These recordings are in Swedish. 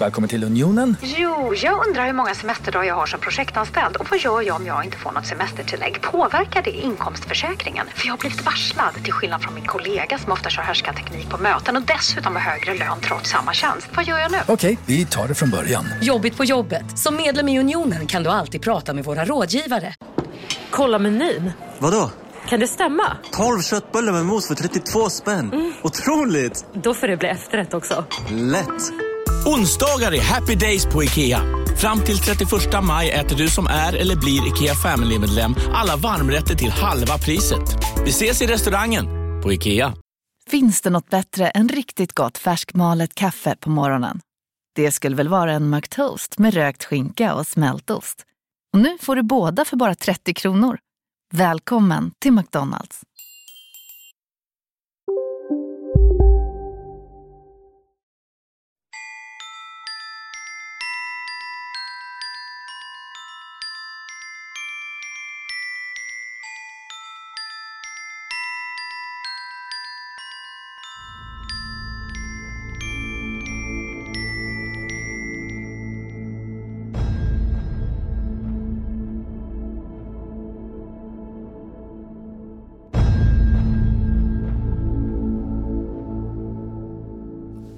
Välkommen till Unionen. Jo, jag undrar hur många semesterdagar jag har som projektanställd och vad gör jag om jag inte får något semestertillägg? Påverkar det inkomstförsäkringen? För jag har blivit varslad, till skillnad från min kollega som ofta kör härskarteknik på möten och dessutom har högre lön trots samma tjänst. Vad gör jag nu? Okej, vi tar det från början. Jobbigt på jobbet. Som medlem i Unionen kan du alltid prata med våra rådgivare. Kolla menyn. Vadå? Kan det stämma? 12 köttbullar med mos för 32 spänn. Otroligt! Då får det bli efterrätt också. Lätt! Onsdagar är happy days på IKEA. Fram till 31 maj äter du som är eller blir IKEA Family-medlem alla varmrätter till halva priset. Vi ses i restaurangen på IKEA. Finns det något bättre än riktigt gott färskmalet kaffe på morgonen? Det skulle väl vara en McToast med rökt skinka och smältost. Och nu får du båda för bara 30 kronor. Välkommen till McDonalds.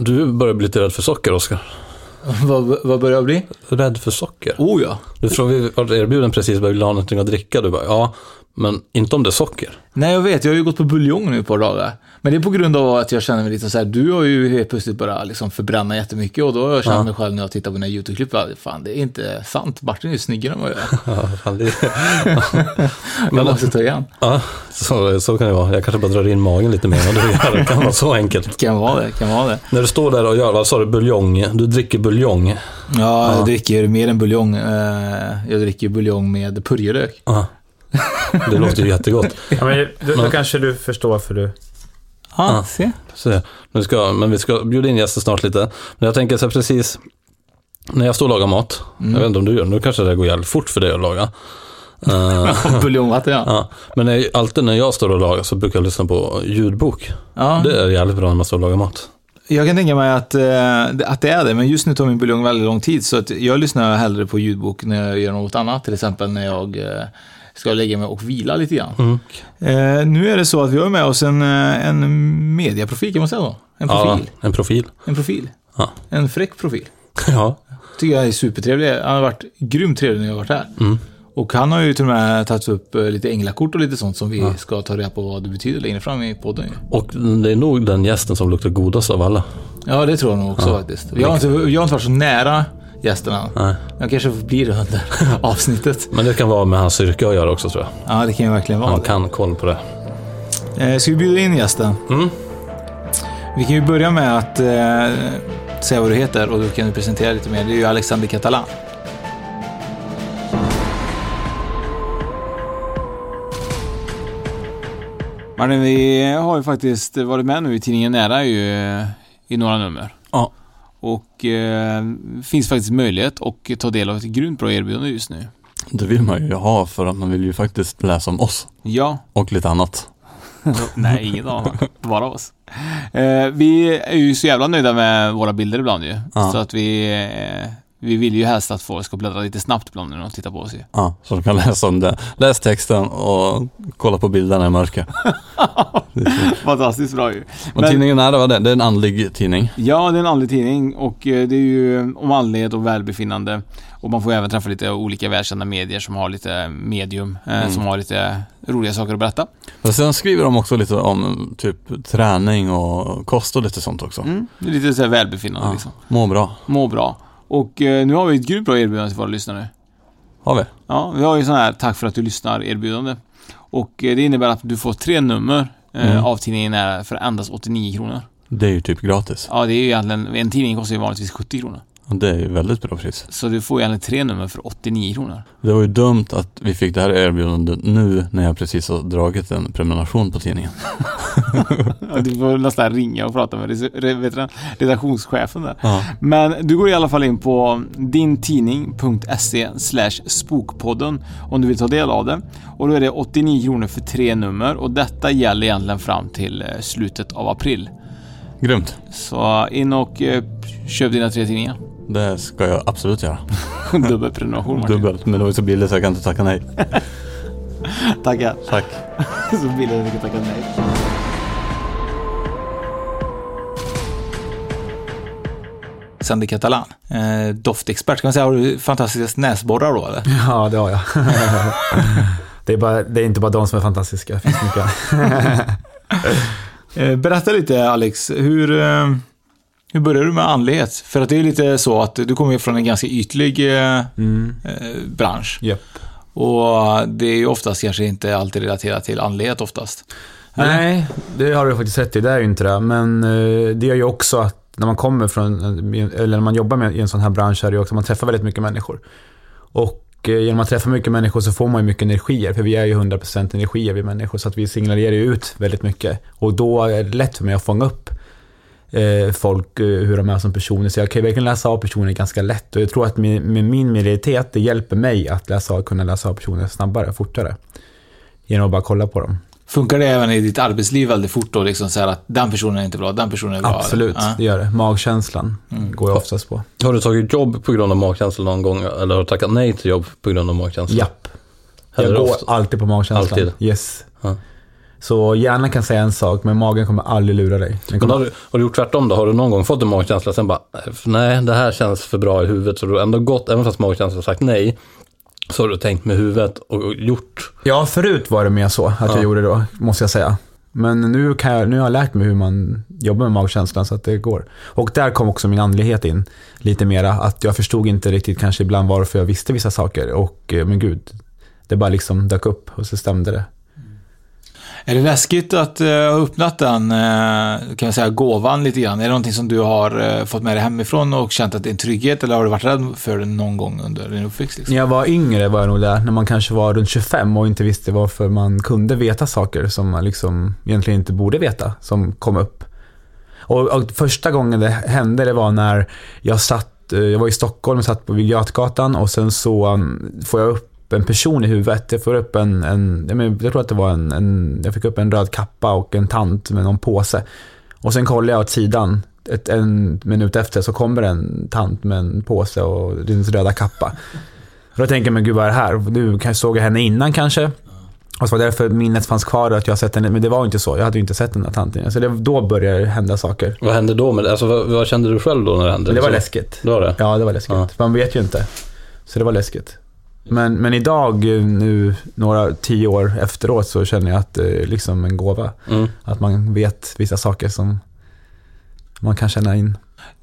Du börjar bli lite rädd för socker, Oskar. vad, vad börjar jag bli? Rädd för socker? Oh ja. Du frågade, vi var erbjuden precis, vad vill ha någonting att dricka? Du bara, ja, men inte om det är socker. Nej, jag vet. Jag har ju gått på buljong nu ett par dagar. Men det är på grund av att jag känner mig lite så här, du har ju helt plötsligt börjat liksom förbränna jättemycket och då har jag känt Ja. mig själv när jag tittar på dina YouTube-klipp, fan det är inte sant. Martin är ju snyggare än vad jag är. Ja, fan, det... Jag måste ta igen. ja så, så kan det vara. Jag kanske bara drar in magen lite mer än. Det kan vara så enkelt. Kan vara det, kan vara det. När du står där och gör, vad sa du, buljong? Du dricker buljong? Ja, jag dricker mer än buljong. Eh, Jag dricker buljong med purjolök. Ja. Det låter ju jättegott. Ja, men, då, då kanske du förstår för du... Ja, Ja. se. Så, men, vi ska, men vi ska bjuda in gäster snart lite. Men jag tänker så här precis, när jag står och lagar mat, Mm. jag vet inte om du gör, nu kanske det går jävligt fort för dig att laga. Eh, Buljongvatten ja. ja. Men när, alltid när jag står och lagar så brukar jag lyssna på ljudbok. ja. Det är jävligt bra när man står och lagar mat. Jag kan tänka mig att, eh, att det är det, men just nu tar min buljong väldigt lång tid. Så att jag lyssnar hellre på ljudbok när jag gör något annat. Till exempel när jag eh, ska lägga mig och vila lite grann. Mm. Eh, nu är det så att vi har med oss en, eh, en mediaprofil, kan man säga så? En profil. Ja, en profil. En profil. Ja. En fräck profil. ja. Tycker jag är supertrevlig. Han har varit grymt trevlig när jag har varit här. Mm. Och han har ju till och med tagit upp eh, lite änglakort och lite sånt som vi ska ta reda på vad det betyder längre fram i podden. Och det är nog den gästen som luktar godast av alla. Ja, det tror jag nog också faktiskt. Jag har, inte, jag har inte varit så nära gästerna. Nej. Jag kanske blir det under avsnittet. Men det kan vara med hans yrke att göra också tror jag. Ja, det kan ju verkligen vara Han kan koll på det. Eh, ska vi bjuda in gästen? Mm. Vi kan ju börja med att eh, säga vad du heter och du kan presentera lite mer. Det är ju Alexander Catalan. Martin, vi har ju faktiskt varit med nu i tidningen Nära ju, i några nummer. Ja. Och eh, finns faktiskt möjlighet att ta del av ett grymt bra erbjudande just nu. Det vill man ju ha för att man vill ju faktiskt läsa om oss Ja, och lite annat. Nej, ingen av Bara oss. Eh, vi är ju så jävla nöjda med våra bilder ibland ju. Ja. Så att vi, eh, vi vill ju helst att folk ska bläddra lite snabbt ibland när de tittar på oss ju. Ja, så de kan läsa om det. Läs texten och kolla på bilderna i mörker. Fantastiskt bra ju. Och Men- tidningen är, det var det? Det är en andlig tidning. Ja, det är en andlig tidning och eh, det är ju om andlighet och välbefinnande. Och man får även träffa lite olika välkända medier som har lite medium, eh, Mm. som har lite roliga saker att berätta. Och sen skriver de också lite om typ träning och kost och lite sånt också. Mm. Lite så här välbefinnande Ja, liksom. må bra. Må bra. Och eh, nu har vi ett grymt bra erbjudande till våra lyssnare. Har vi? Ja, vi har ju sån här tack för att du lyssnar erbjudande. Och eh, det innebär att du får tre nummer eh, Mm. av tidningen för endast 89 kronor. Det är ju typ gratis. Ja, det är ju egentligen, en tidning kostar ju vanligtvis 70 kronor. Det är ju väldigt bra pris. Så du får egentligen tre nummer för 89 kronor. Det var ju dumt att vi fick det här erbjudandet nu när jag precis har dragit en prenumeration på tidningen. Du får nästan ringa och prata med redaktionschefen där. Ja. Men du går i alla fall in på dintidning.se spokpodden om du vill ta del av det. Och då är det 89 kronor för tre nummer och detta gäller egentligen fram till eh, slutet av april. Grymt. Så in och eh, köp dina tre tidningar. Det ska jag absolut göra. Dubbelprenumeration Martin. Dubbelt, men det var ju så billigt så jag kan inte tacka nej. Tackar. Tack. så billigt att jag kan tacka nej. Sandy Catalan, eh, doftexpert. Kan man säga, har du fantastiska näsborrar då eller? Ja, det har jag. det, är bara, det är inte bara de som är fantastiska, det finns mycket. Eh, Berätta lite Alex, hur, eh, hur började du med andlighet? För att det är lite så att du kommer ju från en ganska ytlig eh, Mm. eh, bransch. Japp. Och det är ju oftast kanske inte alltid relaterat till andlighet oftast. Eller? Nej, det har du faktiskt rätt i. Det är ju inte det. Men eh, det gör ju också att när man kommer från, eller när man jobbar med, i en sån här bransch, är det ju också att man träffar väldigt mycket människor. Och genom att träffa mycket människor så får man ju mycket energier, för vi är ju 100% energier vi människor, så att vi signalerar ju ut väldigt mycket. Och då är det lätt för mig att fånga upp folk, eh, hur de är som personer. Så jag kan ju verkligen läsa av personer ganska lätt. Och jag tror att med, med min medialitet, det hjälper mig att läsa kunna läsa av personer snabbare, fortare. Genom att bara kolla på dem. Funkar det även i ditt arbetsliv väldigt fort då? Liksom så här att den personen är inte bra, den personen är bra? Absolut, eller? det gör det. Magkänslan går jag oftast på. Har du tagit jobb på grund av magkänsla någon gång? Eller har du tackat nej till jobb på grund av magkänsla? Japp. Jag Händer går ofta? alltid på magkänslan. Alltid? Yes. Ja. Så hjärnan kan säga en sak, men magen kommer aldrig lura dig. Kommer... har, du, har du gjort tvärtom då? Har du någon gång fått en magkänsla och sen bara, nej det här känns för bra i huvudet. Så du har ändå gått, även fast magkänslan har sagt nej, så har du tänkt med huvudet och gjort. Ja, förut var det mer så att Ja. jag gjorde då, måste jag säga. Men nu, kan jag, nu har jag lärt mig hur man jobbar med magkänslan så att det går. Och där kom också min andlighet in lite mera. Att jag förstod inte riktigt kanske ibland varför jag visste vissa saker. Och eh, men gud, det bara liksom dök upp och så stämde det. Är det läskigt att uh, ha öppnat den, uh, kan jag säga, gåvan lite grann? Är det någonting som du har uh, fått med dig hemifrån och känt att det är en trygghet? Eller har du varit rädd för det någon gång under din uppväxt? Liksom? När jag var yngre var jag nog där, när man kanske var runt 25 och inte visste varför man kunde veta saker som man liksom egentligen inte borde veta, som kom upp. Och, och första gången det hände, det var när jag satt, jag var i Stockholm och satt på Vid Götgatan och sen så um, får jag upp en person i huvudet. Jag får upp en, en jag, tror att det var en, en, jag fick upp en röd kappa och en tant med någon påse. Och sen kollar jag åt sidan, ett, en minut efter så kommer en tant med en påse och din röda kappa. Och då tänker jag, men gud vad är det här? Nu såg jag henne innan kanske. Och så var det därför minnet fanns kvar att jag sett henne, men det var inte så. Jag hade ju inte sett den här tanten. Så det, då började det hända saker. Vad hände då med? Alltså, vad, vad kände du själv då när det hände? Det var Liksom? läskigt. Det var det? Ja, det var läskigt. Ja. Man vet ju inte. Så det var läskigt. Men, men idag, nu några tio år efteråt, så känner jag att det är liksom en gåva. Mm. Att man vet vissa saker som man kan känna in.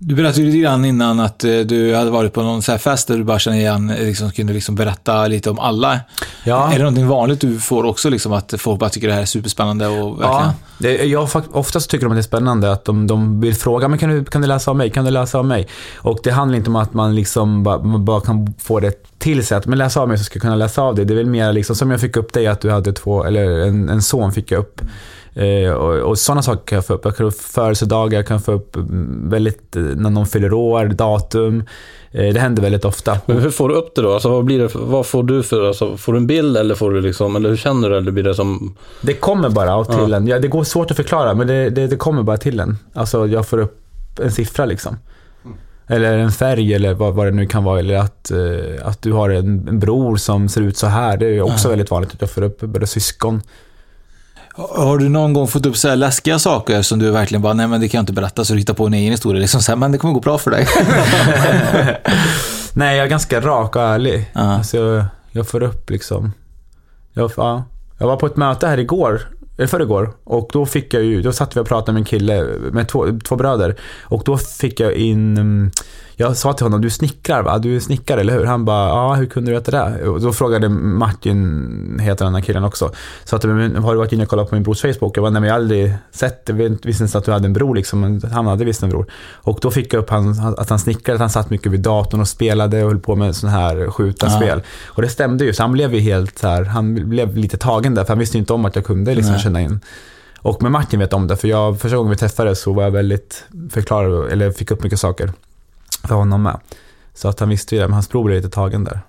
Du berättade ju lite grann innan att eh, du hade varit på någon så här fest där du bara känner igen, eh, liksom, kunde liksom berätta lite om alla. Ja. Är det någonting vanligt du får också, liksom, att folk bara tycker det här är superspännande och verkligen? Ja, det, jag, oftast tycker de att det är spännande att de, de vill fråga, men kan du, kan du läsa av mig? Kan du läsa av mig? Och det handlar inte om att man liksom bara, man bara kan få det till sig, att men läsa av mig så ska jag kunna läsa av det. Det är väl mer liksom, som jag fick upp dig, att du hade två, eller en, en son fick jag upp. Eh, och, och sådana saker kan jag få upp. Jag kan få upp födelsedagar, jag kan få upp mm, väldigt, eh, när någon fyller år, datum. Eh, det händer väldigt ofta. Men hur får du upp det då? Alltså, vad, blir det, vad får du för, alltså, får du en bild eller får du liksom, eller hur känner du? Eller blir det som, Det kommer bara till Ja. en. Ja, det går svårt att förklara, men det, det, det kommer bara till en. Alltså jag får upp en siffra liksom. Eller en färg eller vad, vad det nu kan vara. Eller att, eh, att du har en, en bror som ser ut så här. Det är också Ja. väldigt vanligt att jag får upp både syskon. Har du någon gång fått upp så här läskiga saker som du verkligen bara, nej men det kan jag inte berätta, så du hittar på en egen historia, liksom så här, men det kommer gå bra för dig. Nej, jag är ganska rak och ärlig. Ja. Alltså, jag, jag får upp liksom... Jag, ja. jag var på ett möte här igår, eller förrgår, och då fick jag ju, då satt vi och pratade med en kille, med två, två bröder. Och då fick jag in, mm, jag sa till honom, du snickrar va? Du är snickare, eller hur? Han bara, ja hur kunde du veta det? Och då frågade Martin, heter den här killen också, så att, men, har du varit inne och kollat på min brors Facebook? Jag bara, nej men jag har aldrig sett det, jag visste inte att du hade en bror liksom, men han hade visst en bror. Och då fick jag upp han, att han snickrade, att han satt mycket vid datorn och spelade och höll på med sån här skjuta Ja. spel. Och det stämde ju, så han blev ju helt så här, han blev lite tagen där, för han visste ju inte om att jag kunde liksom Nej. känna in. Och med Martin vet om det, för jag, första gången vi träffades så var jag väldigt förklarad, eller fick upp mycket saker för honom med. Så att han visste ju det, men hans bror blev lite tagen där.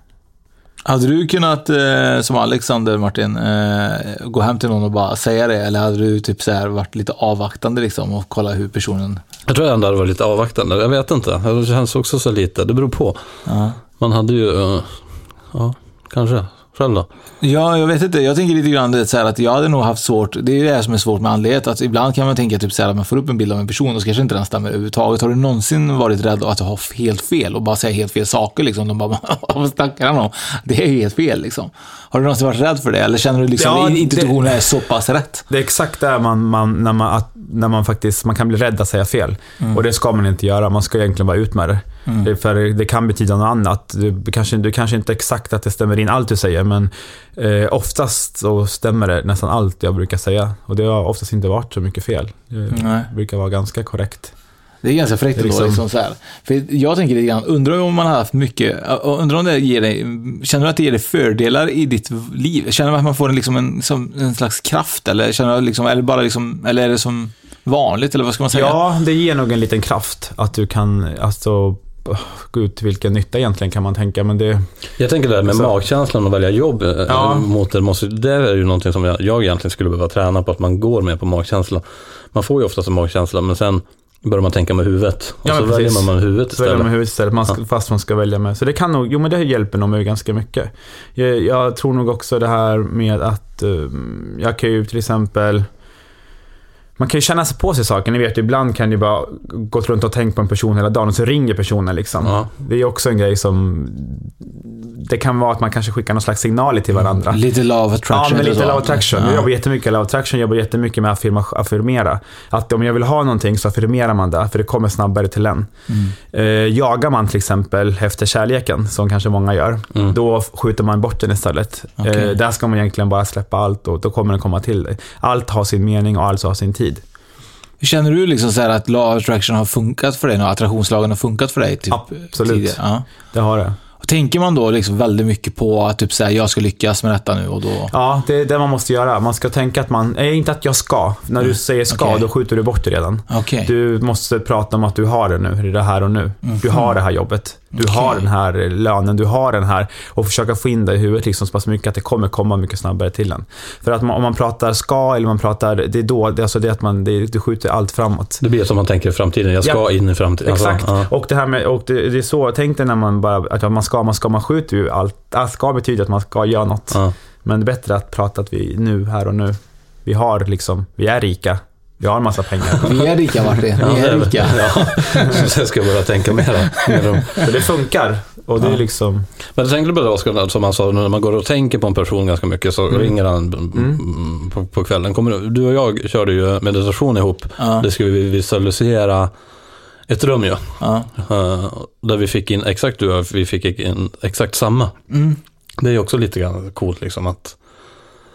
Hade du kunnat, eh, som Alexander Martin, eh, gå hem till någon och bara säga det? Eller hade du typ så här varit lite avvaktande liksom och kolla hur personen Jag tror jag ändå hade varit lite avvaktande. Jag vet inte. Det känns också så lite. Det beror på. Ja. Man hade ju, eh, ja, kanske. Själv då? Ja, jag vet inte. Jag tänker lite grann det, så här, att jag hade nog haft svårt, det är det här som är svårt med andlighet, att ibland kan man tänka typ så här, att man får upp en bild av en person och så kanske inte den stämmer överhuvudtaget. Har du någonsin varit rädd att har helt fel och bara säga helt fel saker liksom? De bara, vad snackar han om? Det är ju helt fel liksom. Har du någonsin varit rädd för det? Eller känner du liksom Ja, att det- intuitionen är så pass rätt? Det är exakt där man, man, när, man, att, när man faktiskt man kan bli rädd att säga fel. Mm. Och det ska man inte göra. Man ska egentligen bara ut med det. Mm. för det kan betyda något annat. Du kanske, du kanske inte exakt att det stämmer in allt du säger, men eh, oftast så stämmer det nästan allt jag brukar säga. Och det har oftast inte varit så mycket fel. Det Nej. brukar vara ganska korrekt. Det är ganska fräckt ändå, liksom- liksom så här. För jag tänker lite grann, undrar om man har haft mycket, undrar om det ger dig, känner du att det ger dig fördelar i ditt liv? Känner du att man får en, liksom en, som en slags kraft? Eller känner du liksom, är det bara liksom, eller är det som vanligt, eller vad ska man säga? Ja, det ger nog en liten kraft. Att du kan, alltså, gå ut till vilken nytta egentligen kan man tänka. Men det, Jag tänker det här med Så- magkänslan och välja jobb eh, Ja. mot det. Måste, det är ju någonting som jag, jag egentligen skulle behöva träna på, att man går med på magkänsla. Man får ju oftast en magkänsla, men sen börjar man tänka med huvudet. Och Ja, så men väljer precis. man med huvudet Så väljer istället. man huvudet istället, man ska, fast man ska välja med. Så det kan nog, jo men det hjälper nog mig ganska mycket. Jag, jag tror nog också det här med att eh, jag kan ju till exempel man kan ju känna sig på sig saker. Ni vet, ibland kan du bara gå runt och tänka på en person hela dagen och så ringer personen liksom. Ja. Det är också en grej som... Det kan vara att man kanske skickar någon slags signaler till varandra. Lite love attraction. Ja, men lite love attraction. Jag Ja. jobbar jättemycket med love attraction, jag jobbar jättemycket med att affirmera. Att om jag vill ha någonting så affirmerar man det, för det kommer snabbare till en. Eh, jagar man till exempel efter kärleken, som kanske många gör, Mm. då skjuter man bort den istället. Okej. Eh, där ska man egentligen bara släppa allt och då kommer den komma till dig. Allt har sin mening och allt har sin tid. Känner du liksom så att law attraction har funkat för dig? Och attraktionslagen har funkat för dig? Typ, Absolut. tidigare? Ja. Det har det. Och tänker man då liksom väldigt mycket på att typ så här, jag ska lyckas med detta nu och då... Ja, det är det man måste göra. Man ska tänka att man, nej, inte att jag ska. När du säger ska, Okej. då skjuter du bort det redan. Okej. Du måste prata om att du har det nu, det är det här och nu. Du har det här jobbet. Du Okej. har den här lönen, du har den här. Och försöka få in det i huvudet liksom så pass mycket att det kommer komma mycket snabbare till en. För att man, om man pratar ska eller man pratar, det är då, det alltså det att man, det, du skjuter allt framåt. Det blir som man tänker i framtiden. Jag ska Ja. in i framtiden. Alltså, Exakt. ja. Och det här med, och det, det är så, tänk dig när man bara, att man ska, man ska, man skjuter ju allt. Att ska betyder att man ska göra något. Ja. Men det är bättre att prata att vi nu, här och nu, vi har liksom, vi är rika. Vi har en massa pengar. Vi är rika Martin, vi är rika. Ja, så jag ska börja tänka mer om. Så det funkar. Och det är liksom... Men jag tänkte på det Oskar, som han sa, när man går och tänker på en person ganska mycket så Mm. ringer han mm. på, på kvällen. Kommer, du- du och jag körde ju meditation ihop. Ja. Det skulle vi visualisera ett rum ju. Ja. Eh, där vi fick in exakt du och jag, vi fick in exakt samma. Mm. Det är ju också lite grann coolt liksom att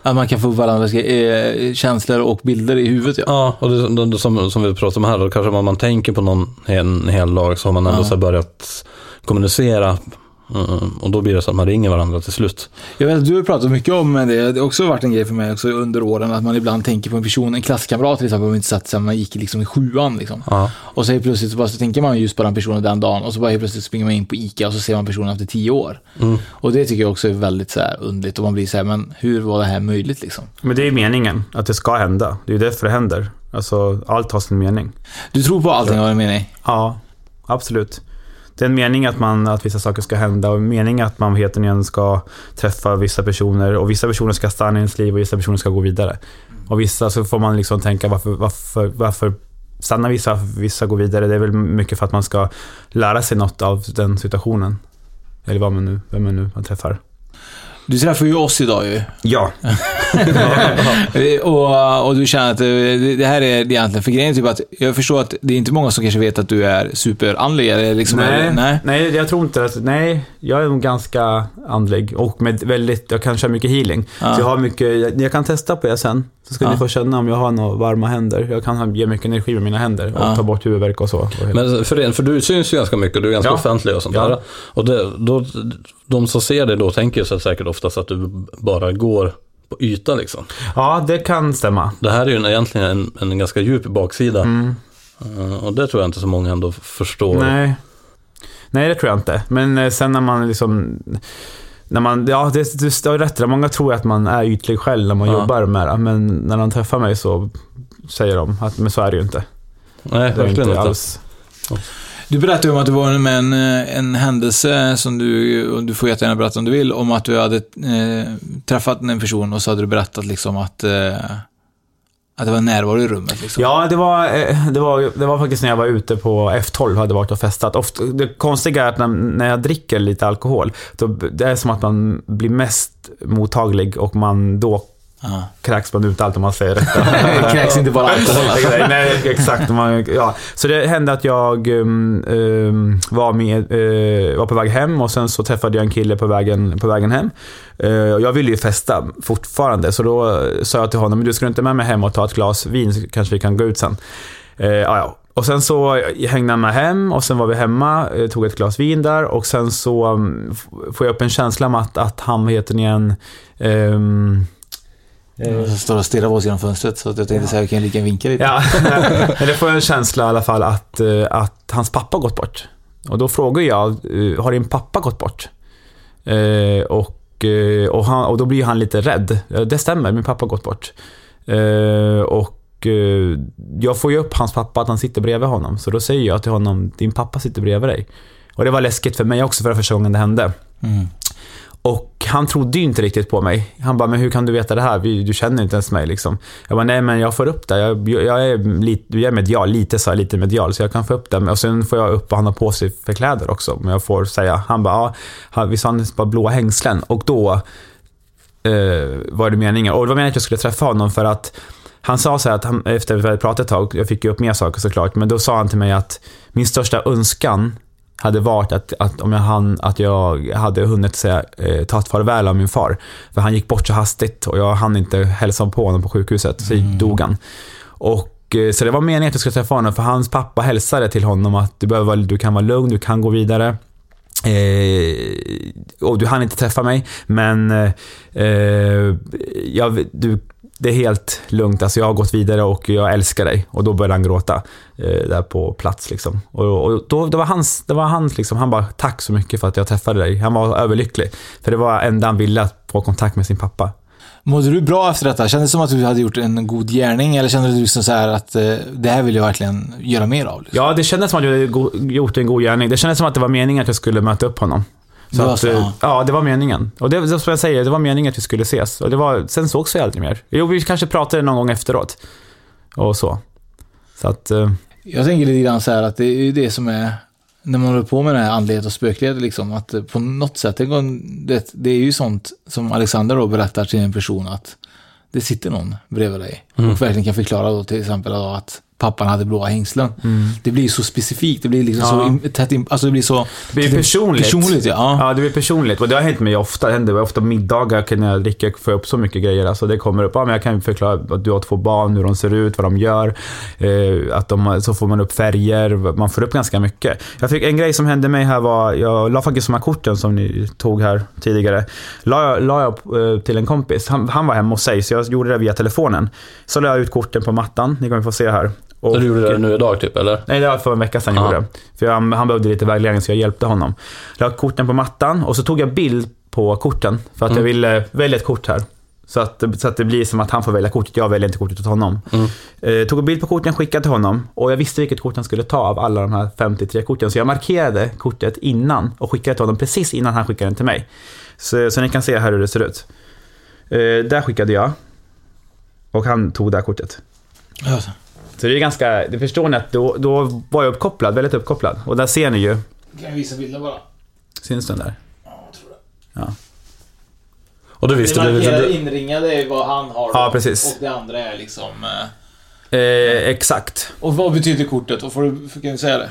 Att man kan få varandras eh, känslor och bilder i huvudet ja. Ja, och det, det, som, som vi pratade om här, då kanske man, man tänker på någon en hel dag så har man ändå Ja. så börjat kommunicera. Eh, och då blir det så att man ringer varandra till slut. Jag vet att du har pratat mycket om det. Det har också varit en grej för mig också under åren att man ibland tänker på en person, en klasskamrat till exempel, om vi inte satt sen man gick liksom i sjuan liksom. Ja. Och så helt plötsligt så, bara, så tänker man just på den personen den dagen och så bara helt plötsligt springer man in på ICA och så ser man personen efter tio år. Mm. Och det tycker jag också är väldigt så här underligt och man blir så här, men hur var det här möjligt liksom? Men det är ju meningen, att det ska hända. Det är ju därför det händer. Alltså, allt har sin mening. Du tror på allting har en mening? Ja, absolut. Det är en mening att, man, att vissa saker ska hända och en mening att man vet ska träffa vissa personer och vissa personer ska stanna i ens liv och vissa personer ska gå vidare. Och vissa så får man liksom tänka varför, varför, varför stannar vissa, vissa går vidare? Det är väl mycket för att man ska lära sig något av den situationen. Eller vad man nu, vem man nu man träffar. Du träffar ju oss idag ju. Ja. och, och du känner att det, det här är egentligen, för grejen är typ att jag förstår att det är inte många som kanske vet att du är superandlig eller liksom, nej, eller, nej. nej, jag tror inte att, nej, jag är nog ganska andlig och med väldigt, jag kan köra mycket healing. Ja. Så jag har mycket, jag, jag kan testa på det sen. Så ska Ja. ni få känna om jag har några varma händer. Jag kan ge mycket energi med mina händer och Ja. ta bort huvudvärk och så. Och Men för, en, för du syns ju ganska mycket, du är ganska Ja. offentlig och sånt Ja. där. Och det, då, de som ser det då tänker sig säkert oftast att du bara går på yta liksom. ja, det kan stämma. Det här är ju en, egentligen en, en ganska djup baksida. Mm. Eh, och det tror jag inte så många ändå förstår. Nej. Nej, det tror jag inte. Men eh, sen när man liksom... När man, ja, det, du har rätt. Många tror att man är ytlig själv när man Ja. jobbar med det. Men när de träffar mig så säger de att men så är det ju inte. Nej, Det är verkligen inte inte. alls. Du berättade ju om att du var med en, eh, en händelse som du, och du får jättegärna berätta om du vill, om att du hade eh, träffat en person och så hade du berättat liksom att, eh, att det var närvaro i rummet. Liksom. Ja, det var, eh, det, var, det var faktiskt när jag var ute på F12 hade varit och festat. Ofta, det konstiga är att när, när jag dricker lite alkohol, då, det är som att man blir mest mottaglig och man då Ja. kräks man ut allt om man säger rätt. Kräks inte bara alkohol. alltså. Nej, exakt. Man, ja. Så det hände att jag um, um, var, med, eh, var på väg hem och sen så träffade jag en kille på vägen, på vägen hem. Och jag ville ju festa fortfarande, så då sa jag till honom, men du ska inte med mig hem och ta ett glas vin så kanske vi kan gå ut sen. Eh, ja. Och sen så hängde han med hem och sen var vi hemma, tog ett glas vin där och sen så um, får jag upp en känsla om att, att han, vad heter ni igen, ehm, Jag står och stirrar på oss genom fönstret så jag tänkte säga att vi kan lika vinka lite. Ja, men det får jag en känsla i alla fall att, eh, att hans pappa gått bort. Och då frågar jag, eh, har din pappa gått bort? Eh, och, eh, och, han, och då blir han lite rädd. Eh, Det stämmer, min pappa har gått bort. Eh, och eh, jag får ju upp hans pappa, att han sitter bredvid honom. Så då säger jag till honom, din pappa sitter bredvid dig. Och det var läskigt för mig också för första gången det hände. Mm. Och han trodde ju inte riktigt på mig. Han bara, men hur kan du veta det här? Du känner inte ens mig liksom. Jag bara, nej men jag får upp det. Jag, jag, är, lite, jag är medial, lite så här, lite medial, så jag kan få upp det. Och sen får jag upp vad han har på sig för kläder också. Men jag får säga, han bara, ja, visst har han bara blåa hängslen? Och då eh, var det meningen. Och det var meningen att jag skulle träffa honom för att han sa så här att han, efter att vi hade pratat ett tag, jag fick ju upp mer saker såklart, men då sa han till mig att min största önskan hade varit att, att om jag, hann, att jag hade hunnit säga, eh, ta ett farväl av min far. För han gick bort så hastigt och jag hann inte hälsa på honom på sjukhuset, så dog han. Och, eh, så det var meningen att jag skulle träffa honom, för hans pappa hälsade till honom att du, behöver, du kan vara lugn, du kan gå vidare. Eh, och du hann inte träffa mig, men eh, eh, jag, du, det är helt lugnt. Alltså jag har gått vidare och jag älskar dig. Och då började han gråta eh, där på plats. Liksom. Och, och då, det var hans, det var hans liksom, han bara tack så mycket för att jag träffade dig. Han var överlycklig. För det var enda han ville, att få kontakt med sin pappa. Mådde du bra efter detta? Kändes det som att du hade gjort en god gärning eller kände du liksom så här att eh, det här vill jag verkligen göra mer av? Liksom? Ja, det kändes som att jag hade gjort en god gärning. Det kändes som att det var meningen att jag skulle möta upp honom. Så att, så, eh, ja. ja, det var meningen. Och det, det som jag säger, det var meningen att vi skulle ses. Och det var, sen sågs vi aldrig mer. Jo, vi kanske pratade någon gång efteråt. Och så. Så att... eh, Jag tänker lite grann så här att det är ju det som är när man håller på med den här andlighet och spöklighet liksom, att på något sätt, det, går- det, det är ju sånt som Alexander då berättar till en person att det sitter någon bredvid dig Mm. och verkligen kan förklara då till exempel då att pappan hade blåa hängslen. Det blir så specifikt, det blir liksom Mm. Ja. så tätt in, alltså det blir så... Det blir personligt. Personligt, ja. Ja, det blir personligt. Och det har hänt mig ofta. Det händer ofta middagar när jag dricker får jag upp så mycket grejer. Alltså det kommer upp, ja, men jag kan förklara att du har två barn, hur de ser ut, vad de gör. Eh, att de, så får man upp färger, man får upp ganska mycket. Jag fick en grej som hände mig här var, jag la faktiskt de här korten som ni tog här tidigare. La, jag- la jag eh, till en kompis. Han, han var hemma hos sig, så jag gjorde det via telefonen. Så la jag ut korten på mattan, ni kommer få se här. Och, Så du gjorde det nu idag typ, eller? Nej, det var för en vecka sedan jag Ja. gjorde det. För jag, han behövde lite vägledning så jag hjälpte honom. La korten på mattan och så tog jag bild på korten. För att jag Mm. ville välja ett kort här. Så att, så att det blir som att han får välja kortet, jag väljer inte kortet åt honom. Mm. Eh, tog en bild på korten, skickade till honom. Och jag visste vilket kort han skulle ta av alla de här 53 korten. Så jag markerade kortet innan och skickade till honom precis innan han skickade den till mig. Så, så ni kan se här hur det ser ut. Eh, där skickade jag. Och han tog det här kortet. Alltså. Så det är ganska, det förstår ni att då, då var jag uppkopplad, väldigt uppkopplad. Och där ser ni ju, Kan jag visa bilden bara? syns den där? Och du visste det det? markerade det inringade är vad han har Ja, då, precis. och det andra är liksom... eh, Eh, exakt. Och vad betyder kortet? Och får du, kan du säga det?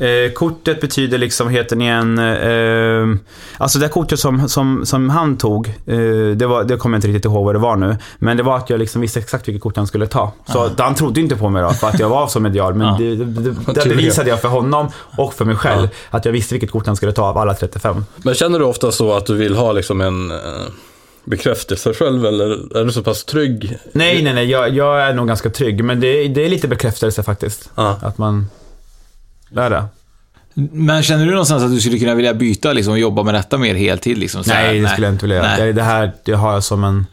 Eh, kortet betyder liksom, heter ni en... Eh, alltså det kortet som, som, som han tog, eh, det, var, det kommer jag inte riktigt ihåg vad det var nu. Men det var att jag liksom visste exakt vilket kort han skulle ta. Så han trodde inte på mig då, för att jag var så medial. Men Ja. det, det, det, det bevisade jag för honom och för mig själv. Att jag visste vilket kort han skulle ta av alla 35. Men känner du ofta så att du vill ha liksom en eh, bekräftelse själv eller är du så pass trygg? Nej, nej, nej. Jag, jag är nog ganska trygg. Men det, det är lite bekräftelse faktiskt. Ja. Att man... Det är det. Men känner du någonstans att du skulle kunna vilja byta liksom, och jobba med detta mer heltid? Liksom, så här? Nej, det skulle jag inte vilja göra. Nej. Det, det här det har jag som en,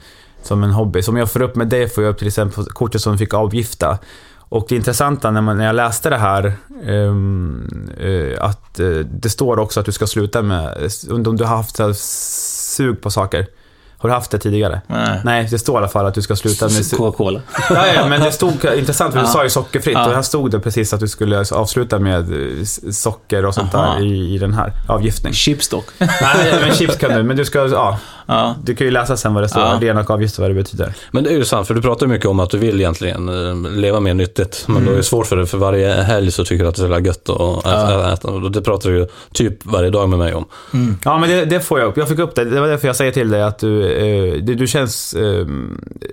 som en hobby. Som jag får upp med det får jag upp till exempel kortet som fick avgifta. Och det intressanta när, man, när jag läste det här, ehm, eh, att eh, det står också att du ska sluta med, om du har haft så här, sug på saker. Har du haft det tidigare? Nej. Nej, det står i alla fall att du ska sluta med... Coca-Cola. Ja, ja, men det stod intressant för du sa ju sockerfritt och här stod det precis att du skulle avsluta med eh, socker och sånt Aha. där i, i den här avgiftning. Chips dock. Nej, men chips kan du, men du ska, ja. Ja. Du kan ju läsa sen vad det står, Ja. ren och avgift och vad det betyder. Men det är ju sant, för du pratar mycket om att du vill egentligen eh, leva mer nyttigt. Men Mm. då är det svårt för dig, för varje helg så tycker du att det är så gött att äta, äta. Och det pratar du ju typ varje dag med mig om. Ja, men det, det får jag upp. Jag fick upp det. Det var därför jag säger till dig att du, eh, det, du känns, eh,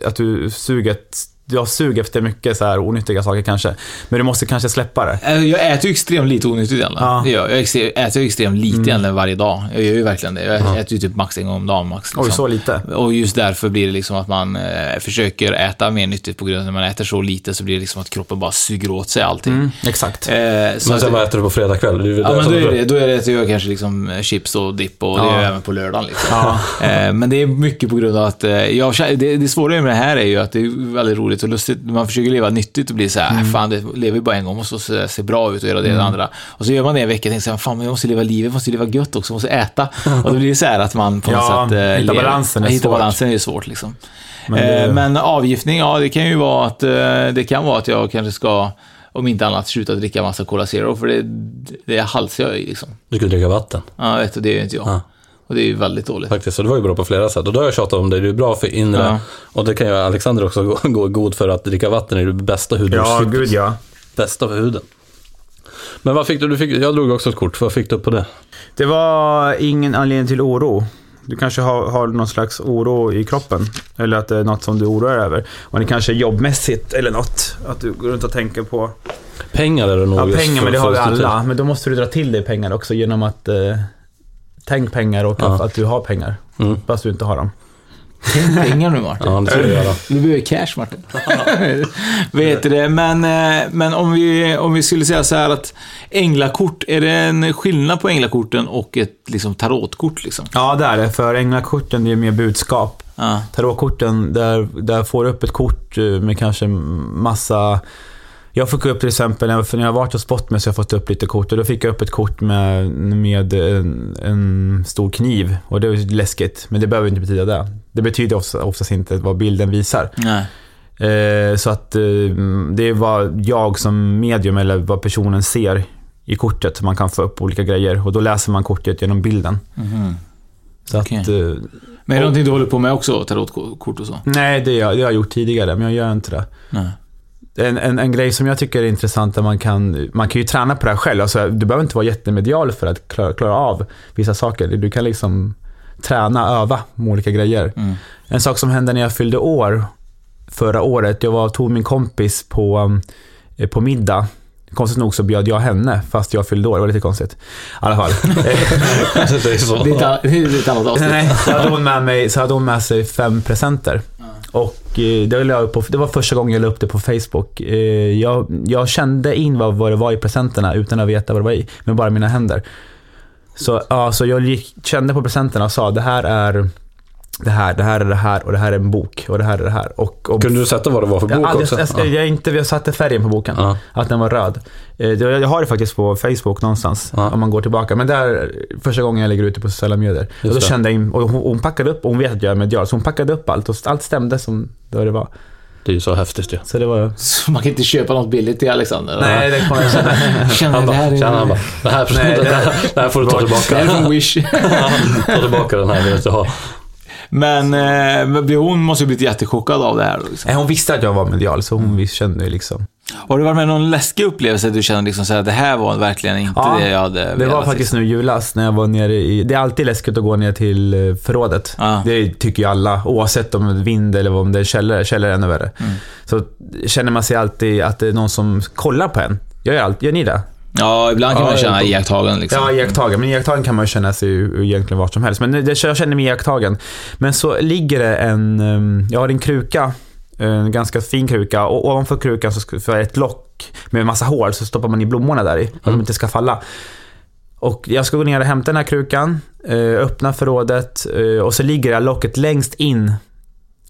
att du suget, du har sug efter mycket så här onyttiga saker kanske. Men du måste kanske släppa det. Eh, Jag äter ju extremt lite onyttigt egentligen. Ja. Det gör jag. Jag äter ju extremt lite Mm. egentligen varje dag. Jag gör ju verkligen det. Jag Ja. äter ju typ max en gång om dagen max. liksom. Oj, så lite. Och just därför blir det liksom att man eh, försöker äta mer nyttigt på grund av att när man äter så lite så blir det liksom att kroppen bara suger åt sig allting. Mm, exakt. Eh, så Men att- sen vad äter du på fredag kväll? Det är Ja, det men då är det, då är det att jag gör kanske liksom chips och dipp och det Ja. gör jag även på lördagen. Liksom. Ja. Eh, Men det är mycket på grund av att eh, jag, det, det svåra med det här är ju att det är väldigt roligt och lustigt. Man försöker leva nyttigt och bli så här, Mm. fan det lever ju bara en gång, måste se, se bra ut och göra det och Mm. det andra. Och så gör man det en vecka och tänker så här, fan men jag måste leva livet, måste leva gött också, måste äta. Och då blir det så här att man på något Ja, sätt... eh, hitta lever- balansen är Hitta svårt. balansen är svårt liksom. Men det- men avgiftning, ja det kan ju vara att, eh, det kan vara att jag kanske ska, om inte annat, sluta dricka massa Cola Zero, för det, det halsar jag i liksom. Du skulle dricka vatten. Ja, vet du, det är ju inte jag. Ja. Och det är ju väldigt dåligt. Faktiskt, så det var ju bra på flera sätt. Och då har jag tjatat om det, det är bra för inre. Ja. Och det kan ju Alexander också gå, gå god för att dricka vatten är det bästa hudvårdsskyddet. Ja, gud ja. Bästa för huden. Men vad fick du? du fick, jag drog också ett kort, vad fick du på det? Det var ingen anledning till oro. Du kanske har, har någon slags oro i kroppen. Eller att det är något som du oroar dig över. Och det kanske är jobbmässigt eller något. Att du går runt och tänker på... Pengar är det nog Ja, pengar, men det har vi alla. Men då måste du dra till dig pengar också genom att... Eh, tänk pengar och Ja. att, att du har pengar. Mm. Fast du inte har dem. Tänk pengar nu Martin. Ja, det ska jag göra. Du behöver cash Martin. Vet du det? Men, eh, men om, vi, om vi skulle säga så här att änglakort, är det en skillnad på änglakorten och ett liksom, tarotkort? Liksom? Ja, det är det. För änglakorten ger mer budskap. Ja. Tarotkorten, där, där får du upp ett kort eh, med kanske massa... Jag fick upp till exempel, när jag- för när jag har varit hos så har jag fått upp lite kort och då fick jag upp ett kort med, med en, en stor kniv och det var läskigt, men det behöver inte betyda det. Det betyder ofta, oftast inte vad bilden visar. Nej. Eh, så att eh, det är vad jag som medium eller vad personen ser i kortet man kan få upp olika grejer och då läser man kortet genom bilden. Mhm. Så Okej. att... Eh, Men är det någonting du håller på med också, tarotkort och så? Nej, det, har- det har jag gjort tidigare, men jag gör inte det. Nej. En, en, en grej som jag tycker är intressant är man kan, man kan ju träna på det här själv. Alltså, du behöver inte vara jättemedial för att klara, klara av vissa saker. Du kan liksom träna, öva med olika grejer. Mm. En sak som hände när jag fyllde år förra året, jag var, tog min kompis på, eh, på middag. Konstigt nog så bjöd jag henne fast jag fyllde år, det var lite konstigt. I alla fall. det är så. Det är ett annat avsnitt. Nej, så hade hon med, mig, så hade hon med sig fem presenter. Och eh, det, la jag upp på, det var första gången jag la upp det på Facebook. Eh, jag, jag kände in vad, vad det var i presenterna utan att veta vad det var i, med bara mina händer. Så, ja, så jag gick, kände på presenterna och sa det här är det här, det här är det här och det här är en bok och det här är det här. Och, och Kunde du sätta vad det var för bok Ja, det- också? Jag, jag, inte, jag satte färgen på boken. Ja. Att den var röd. Eh, det- Jag har det faktiskt på Facebook någonstans. Ja. Om man går tillbaka. Men där, första gången jag lägger ut det på sociala medier. Och då det. kände jag in, och hon, hon packade upp, och hon vet att jag är medial, så hon packade upp allt. Och allt stämde som det var. Det är ju så häftigt ju. Så det var... Så man kan inte köpa något billigt till Alexander? Nej, det kommer jag känna. Känner Han det här bara, är... tjena, han bara, det här, Nej, det, här, det här får du ta Det här är tillbaka. från Wish. ta tillbaka den här, vill jag inte ha. Men eh, hon måste ju blivit jättechockad av det här. Liksom. Hon visste att jag var medial, så hon kände ju liksom. Har du varit med någon läskig upplevelse du känner liksom så här, det här var verkligen inte Ja, det jag hade Det var faktiskt liksom. nu julas när jag var nere i... Det är alltid läskigt att gå ner till eh, förrådet. Ja. Det tycker ju alla, oavsett om det är vind eller om det är källare. Källare är ännu värre. Mm. Så känner man sig alltid att det är någon som kollar på en. Gör, allt, gör ni det? Ja, ibland kan Ja, man känna jag- iakttagen liksom. Ja, iakttagen. Men iakttagen kan man känna sig egentligen vart som helst. Men det, jag känner mig iakttagen. Men så ligger det en... um, Jag har en kruka. En ganska fin kruka. Och ovanför krukan så är det ett lock med massa hål. Så stoppar man i blommorna där i. För att de inte ska falla. Och jag ska gå ner och hämta den här krukan. eh, Öppna förrådet. eh, Och så ligger det här locket längst in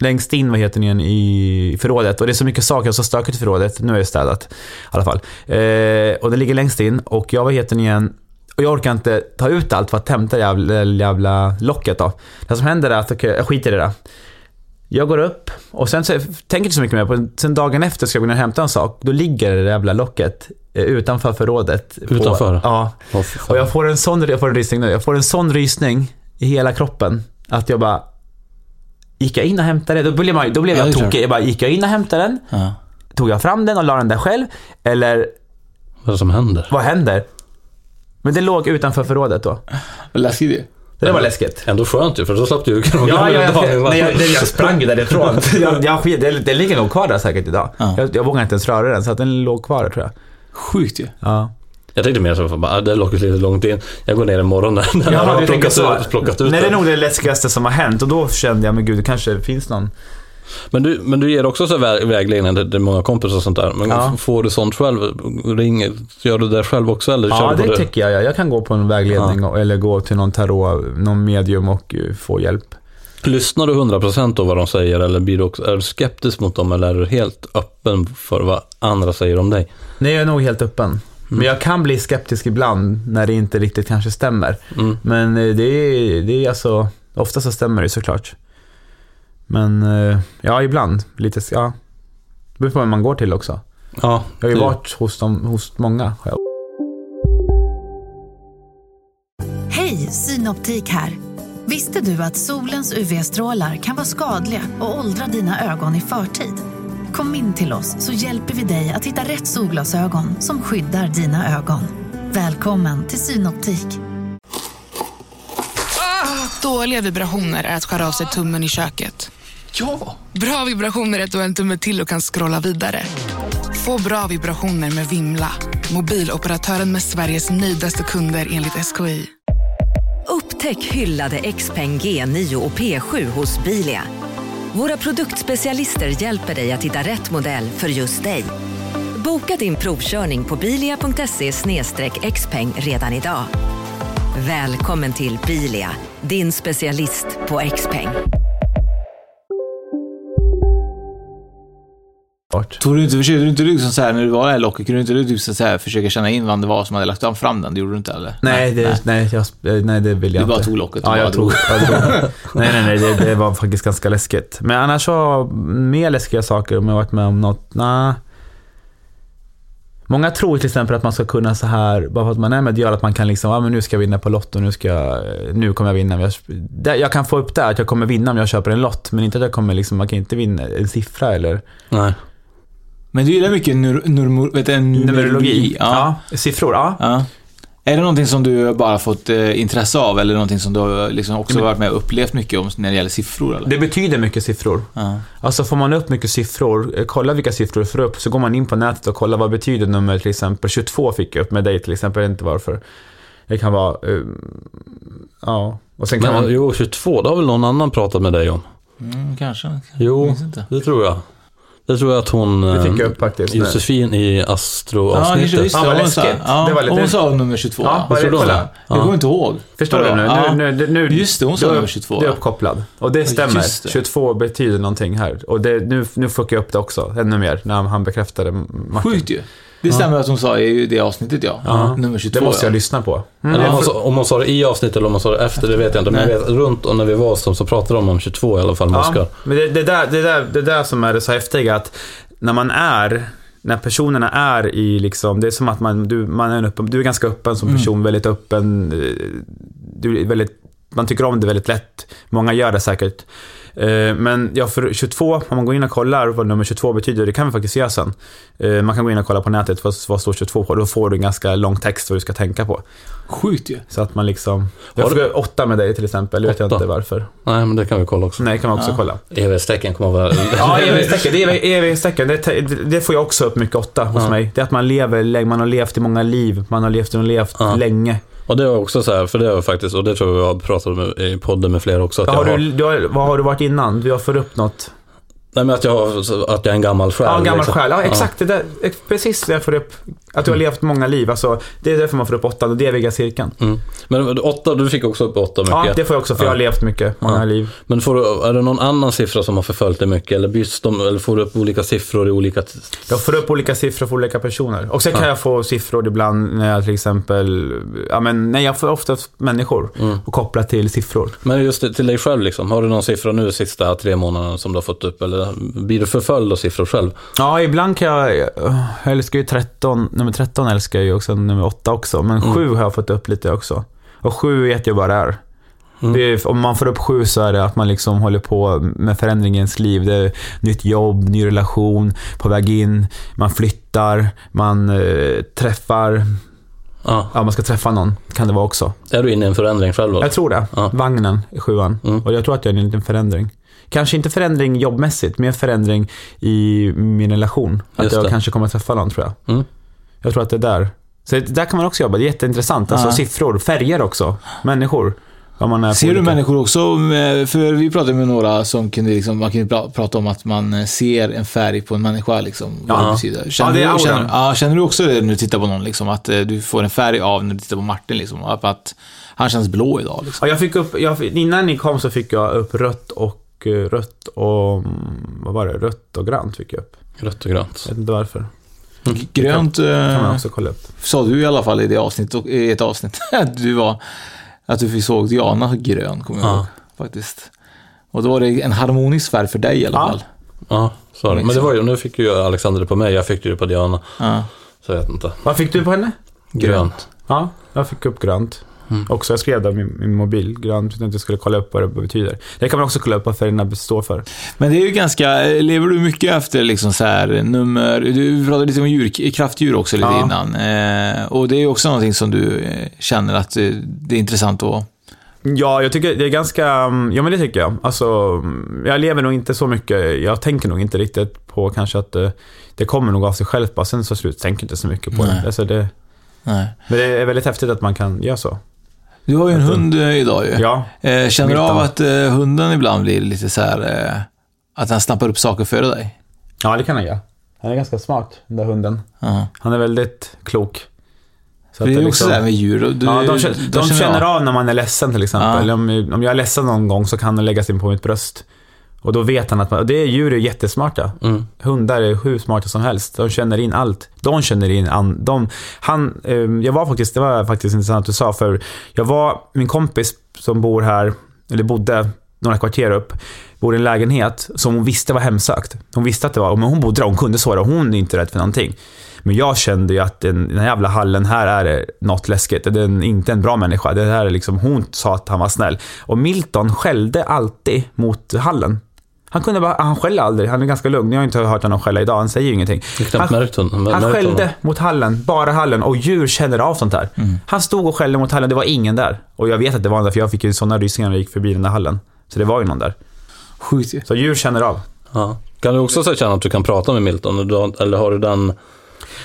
längst in, vad heter igen, i förrådet. Och det är så mycket saker och så stökigt i förrådet. Nu är det städat i alla fall. Eh, och det ligger längst in och jag, vad heter igen, och jag orkar inte ta ut allt för att hämta jävla, jävla locket då. Det som händer är att, okej, jag skiter i det där. Jag går upp och sen så, tänker jag inte så mycket mer på. Sen dagen efter ska jag gå ner och hämta en sak. Då ligger det jävla locket eh, utanför förrådet. på- Utanför? Ja. Fy fan. Och jag får en sån, jag får en rysning nu. Jag får en sån rysning i hela kroppen. Att jag bara... Gick jag in och hämtade den? Då blev, man, då blev Ja, jag tokig. Jag bara, gick jag in och hämtade den? Ja. Tog jag fram den och la den där själv? Eller Vad som händer? vad händer? Men det låg utanför förrådet då. Vad läskigt ju. Det var läskigt. Ändå skönt ju, för då slapp du ju Ja, ja, jag, dagen. nej, jag, jag sprang ju därifrån. jag, jag, den, den ligger nog kvar där säkert idag. Ja. Jag, jag vågar inte ens röra den, så att den låg kvar där tror jag. Sjukt ju. Ja. Jag tänkte mer så, bara, ah, det locket lite långt in. Jag går ner imorgon när när han har plockat så. ut, plockat ut Nej, det är nog det läskigaste som har hänt och då kände jag, men gud, det kanske finns någon. Men du, men du ger också så vä- vägledning till till många kompisar och sånt där. Men Ja. får du sånt själv? Ringer, gör du det själv också eller kör Ja, du på det tycker jag. ja. Jag kan gå på en vägledning och, eller gå till någon tarot, någon medium och eh, få hjälp. Lyssnar du 100% då vad de säger eller blir du också, är du skeptisk mot dem eller är du helt öppen för vad andra säger om dig? Nej, jag är nog helt öppen. Men jag kan bli skeptisk ibland när det inte riktigt kanske stämmer. Mm. Men eh, det är, det är alltså, ofta så stämmer det såklart. Men eh, ja, ibland lite, ja. Det beror på vem man går till också. Ja, Jag har ju varit hos, dem, hos många. jag. Hej, Synoptik här. Visste du att solens UV-strålar kan vara skadliga och åldra dina ögon i förtid? Kom in till oss så hjälper vi dig att hitta rätt solglasögon som skyddar dina ögon. Välkommen till Synoptik. Dåliga vibrationer är att skära av sig tummen i köket. Ja! Bra vibrationer är att du har en tumme till och kan scrolla vidare. Få bra vibrationer med Vimla. Mobiloperatören med Sveriges nöjdaste kunder enligt SKI. Upptäck hyllade XPeng G9 och P7 hos Bilia. Våra produktspecialister hjälper dig att hitta rätt modell för just dig. Boka din provkörning på bilia.se xpeng redan idag. Välkommen till Bilia, din specialist på XPeng. Tog du inte, försökte du inte liksom så här, när du var här locket, kunde du inte liksom så här, försöka känna in vem det var som hade lagt fram den? Det gjorde du inte eller? Nej, det, nej. jag, nej, det vill jag Du bara inte. tog locket och Ja, jag tog. drog. Jag drog. nej, nej, nej. Det, det var faktiskt ganska läskigt. Men annars så, mer läskiga saker om jag varit med om något. Nej. Många tror till exempel att man ska kunna så här, bara för att man är medial, att man kan liksom, ja men nu ska jag vinna på Lotto, nu ska jag, nu kommer jag vinna. Jag, jag kan få upp det, att jag kommer vinna om jag köper en lott, men inte att jag kommer liksom, man kan inte vinna en siffra eller Nej. Men du gillar mycket nur, nur, vet du, numerologi? numerologi. Ja. Siffror, ja. ja. Är det någonting som du bara fått eh, intresse av eller någonting som du har liksom också varit med och upplevt mycket om när det gäller siffror? Eller? Det betyder mycket siffror. Ja. Alltså får man upp mycket siffror, eh, kolla vilka siffror du får upp, så går man in på nätet och kollar vad betyder nummer till exempel 22 fick jag upp med dig till exempel, jag vet inte varför. Det kan vara, eh, ja. Och sen kan Men, man, jo, 22, det har väl någon annan pratat med dig om? Mm, kanske. Jo, det tror jag. Det tror jag att hon... det fick eh, jag upp faktiskt. Josefin i Ja, kanske Astro-avsnittet. Ja, det. vad Hon sa- läskigt. Ja, Det var lite- Hon sa nummer 22. Ja, Jag vad är det? trodde hon Kolla. det. Jag kommer inte ihåg. Förstår du nu? Ja. Nu, nu, nu, Just det, hon sa nummer 22. Du är uppkopplad. Och det stämmer. just det. 22 betyder någonting här. Och det, nu, nu fuckar jag upp det också, ännu mer, när han bekräftade Martin. Sjukt ju. Det stämmer att hon sa i det avsnittet ja. Ja. Nummer 22 Det måste jag ja. lyssna på. Mm. Eller om, hon om hon sa det i avsnittet eller om hon sa det efter, det vet jag inte. Men jag vet, runt och när vi var hos dem så pratade de om 22 i alla fall med. Ja, men det, det, där, det, där, det där som är det så häftiga att när man är, när personerna är i liksom, det är som att man, du, man är en öppen, du är ganska öppen som person, väldigt öppen, eh, du är väldigt, man tycker om det väldigt lätt. Många gör det säkert. Eh, Men ja, för 22, om man går in och kollar vad nummer 22 betyder, det kan vi faktiskt göra sen. Eh, Man kan gå in och kolla på nätet vad, vad står 22 på, då får du en ganska lång text vad du ska tänka på. Sjukt ju. Så att man liksom, jag Har får åtta med dig till exempel, det vet jag inte varför. Nej, men det kan vi kolla också. Nej, kan man också kolla. Evighetstecken kommer vara... Ja, evighetstecken. Det, är evighetstecken. Det, det, det får jag också upp mycket åtta hos Ja. mig. Det är att man lever man har levt i många liv, man har levt och levt Ja. länge. Och det var också så här, för det var faktiskt, och det tror jag vi har pratat med i podden med flera också. Att Har du, har, vad har du varit innan? Du har fått upp något? Nej men att jag, att jag är en gammal själ. Ja, en gammal liksom. själ. Ja, exakt. Det där, precis det får upp. Att du har levt många liv. Alltså, det är därför man får upp det är eviga cirkeln. Mm. Men åtta, du fick också upp åtta mycket. Ja, det får jag också för jag har levt mycket, många Ja. liv. Men får du, är det någon annan siffra som har förföljt dig mycket? Eller byts de, eller får du upp olika siffror i olika... Jag får upp olika siffror för olika personer. Och sen kan Ja. jag få siffror ibland när jag till exempel, ja men nej jag får ofta människor Mm. och kopplat till siffror. Men just till dig själv liksom. Har du någon siffra nu sista tre månaderna som du har fått upp? Eller blir du förföljd av siffror själv? Ja, ibland kan jag, jag älskar ju 13, nummer 13 älskar jag ju också, nummer 8 också. Men Mm. 7 har jag fått upp lite också. Och 7 vet jag vad det är. Mm. Det. Om man får upp 7 så är det att man liksom håller på med förändring i ens liv. Det är nytt jobb, ny relation, på väg in, man flyttar, man eh, träffar, Ja. ja man ska träffa någon, kan det vara också. Är du inne i en förändring själv då? Jag tror det. Ja. Vagnen i sjuan. Mm. Och jag tror att jag är en liten förändring. Kanske inte förändring jobbmässigt, mer förändring i min relation. Att jag kanske kommer att träffa någon tror jag. Mm. Jag tror att det är där. Så där kan man också jobba, det är jätteintressant. Alltså Ja. siffror, färger också, människor. Vad Ser du olika- människor också, med- för vi pratade med några som kunde liksom, man kunde pra- prata om att man eh, ser en färg på en människa liksom. Vad Ja. det betyder. Ja, Känner, det du, känner, ja, känner du också det när du tittar på någon liksom, att eh, du får en färg av när du tittar på Martin liksom, att, att han känns blå idag liksom. Ja, jag fick upp, jag, innan ni kom så fick jag upp rött och eh, rött och, mm, vad var det? Rött och grönt fick jag upp. Rött och grönt. Jag vet inte varför. Grönt kan man eh, också kolla upp. sa du i alla fall i det avsnitt, i ett avsnitt, att du var, att du såg Diana grön, kommer jag Ja. ihåg, faktiskt. Och då var det en harmonisk färg för dig i alla Ja. fall. Ja, så det. Men det var ju, nu fick ju Alexander det på mig, jag fick det ju på Diana. Ja. Så jag vet inte. Vad fick du på henne? Grönt. Ja, jag fick upp grönt. Mm. Också, jag skrev det i min, min mobil, grönt, att jag inte skulle kolla upp vad det betyder. Det kan man också kolla upp vad färgerna står för. Men det är ju ganska, lever du mycket efter liksom så här nummer, du pratade lite om djur, kraftdjur också lite Ja. innan. Eh, och det är ju också någonting som du eh, känner att eh, det är intressant att... Ja, jag tycker det är ganska, mm, ja men det tycker jag. Alltså, mm, jag lever nog inte så mycket, jag tänker nog inte riktigt på kanske att det, det kommer nog av sig självt bara, sen så slut tänker inte så mycket på Nej. det. Alltså det. Nej. Men det är väldigt häftigt att man kan göra så. Du har ju en hund eh, idag ju. Ja, Eh, känner du av att eh, hunden ibland blir lite så här, att han snappar upp saker före dig? ja det kan han göra. Han är ganska smart, den där hunden. Ja. Han är väldigt klok. Så det är liksom- också det här med djur. Du, ja, de, känner, de känner av. när man är ledsen till exempel. Ja. Om, om jag är ledsen någon gång så kan han lägga sig på mitt bröst. Och då vet han att man, det är djur är jättesmarta. Mm. Hundar är hur smarta som helst. De känner in allt. De känner in an, de, han, eh, jag var faktiskt, det var faktiskt intressant att du sa, för jag var, min kompis som bor här, eller bodde några kvarter upp, bor i en lägenhet som hon visste var hemsökt. Hon visste att det var, men hon bodde där, hon kunde så, hon är inte rädd för någonting. Men jag kände ju att den, den här jävla hallen, här är det något läskigt. Det är inte en bra människa. Det här är liksom, hon sa att han var snäll. Och Milton skällde alltid mot hallen. Han kunde bara, han skäller aldrig. Han är ganska lugn. Jag har inte hört honom skälla idag. Han säger ju ingenting. Han, honom. han skällde honom. mot hallen, bara hallen. Och djur känner av sånt här. Han stod och skällde mot hallen, det var ingen där. Och jag vet att det var någon där, för jag fick ju sådana rysningar när jag gick förbi den där hallen. Så det var ju någon där. Sjukt ju. Så djur känner av. Ja. Kan du också så känna att du kan prata med Milton? Eller har du den...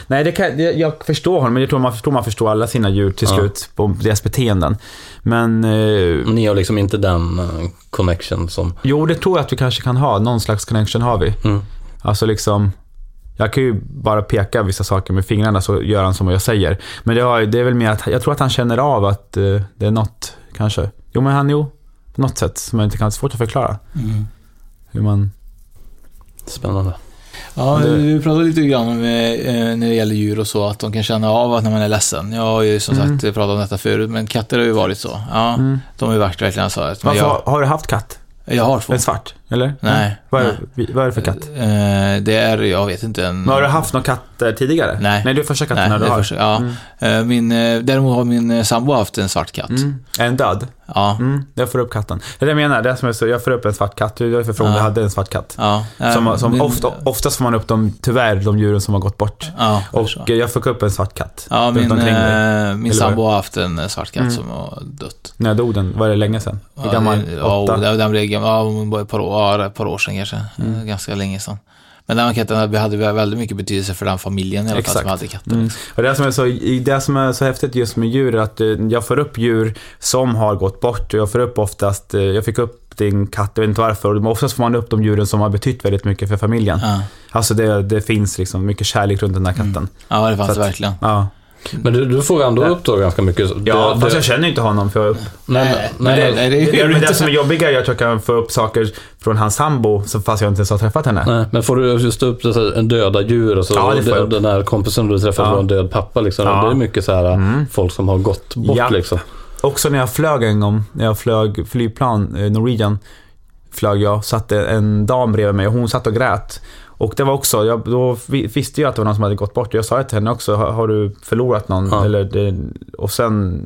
Nej, det kan, det, jag förstår honom, men jag tror man, förstår man förstår alla sina djur till Ja. slut, på deras beteenden. Men eh, Ni har liksom inte den eh, connection som... jo, det tror jag att vi kanske kan ha. Någon slags connection har vi. Mm. Alltså liksom, jag kan ju bara peka vissa saker med fingrarna så gör han som jag säger. Men det, har, det är väl mer att jag tror att han känner av att eh, det är något, kanske. Jo, men han, jo, på något sätt som jag inte kan, svårt att förklara. Mm. Hur man, Spännande. Ja, du pratade lite grann om eh, när det gäller djur och så, att de kan känna av att när man är ledsen. Jag har ju som Mm. sagt pratat om detta förut, men katter har ju varit så. Ja, Mm. de har ju varit verkligen så. Att, jag, har du haft katt? jag har två. En svart, eller? Nej, Vad är, nej. vad är det för katt? Eh, det är, jag vet inte, en... Men har du haft någon katt tidigare? Nej. Nej, det är första katten Nej, du är har. första, ja. Mm. Eh, Min, eh, däremot har min sambo haft en svart katt. Mm. Är den död? Ja. Mm, jag får upp katten. Det är jag menar, det är som jag, så, jag får upp en svart katt. Det är därför om Ja. hade en svart katt. Ja. Som, som min- ofta, oftast får man upp dem, tyvärr, de djuren som har gått bort. Ja, Och så. jag fick upp en svart katt. Ja, min, min sambo har haft en svart katt Mm. som har dött. När dog den? Var det länge sedan? Hur Ja, gammal? Ja, Åtta? den, den blev gammal, ja, ett par år, ja, ett par år sedan kanske. Mm. Eh, Ganska länge sedan. Men den katten hade väldigt mycket betydelse för den familjen i alla fall som hade katten. Mm. Och det, som är så, det som är så häftigt just med djur är att eh, jag får upp djur som har gått bort. Jag får upp oftast, eh, jag fick upp din katt, jag vet inte varför. Men oftast får man upp de djuren som har betytt väldigt mycket för familjen. Ja. Alltså det, det finns liksom mycket kärlek runt den här katten. Ja, det fanns det verkligen. Ja. Men du, du får ändå upp då ganska mycket. Ja, det, fast det, jag känner inte honom för jag upp. nej, Nej, Men det, nej, det det, det inte. som är jobbiga är att jag kan få upp saker från hans sambo, så fast jag inte ens har träffat henne. nej, men får du just upp det, så här, en döda djur och så Ja, det får jag upp. den där kompisen du träffade Ja. var en död pappa liksom. Ja. Det är mycket så här Mm. folk som har gått bort Ja. liksom. Också när jag flög en gång, när jag flög flygplan, eh, Norwegian, flög jag, satt en dam bredvid mig och hon satt och grät. Och det var också, jag, då vi- visste jag att det var någon som hade gått bort. Jag sa till henne också, har, har du förlorat någon? Ja. Eller det, och sen...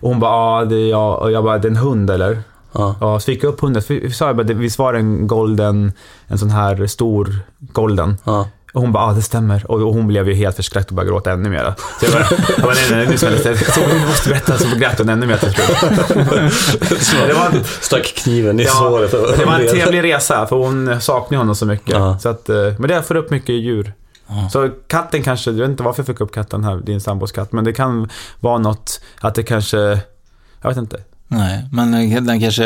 Och hon bara, ja, det är jag. Och jag bara, det är en hund eller? Ja. Ja, så fick jag upp hunden. För- sa jag bara, visst var det en golden, en sån här stor golden? Ja. Och hon bara, ja det stämmer. Och och hon blev ju helt förskräckt och började gråta ännu mer. Så jag bara, jag bara nej, nej, nej, nu smäller det. Så hon måste berätta, så grät hon ännu mer till slut. det var, Stack kniven i Ja, såret. det var en trevlig resa, för hon saknar honom så mycket. Ja. Så att, eh, men det får upp mycket djur. Så katten kanske, jag vet inte varför jag fick upp katten här, din sambos katt, men det kan vara något, att det kanske, jag vet inte. Nej, men den kanske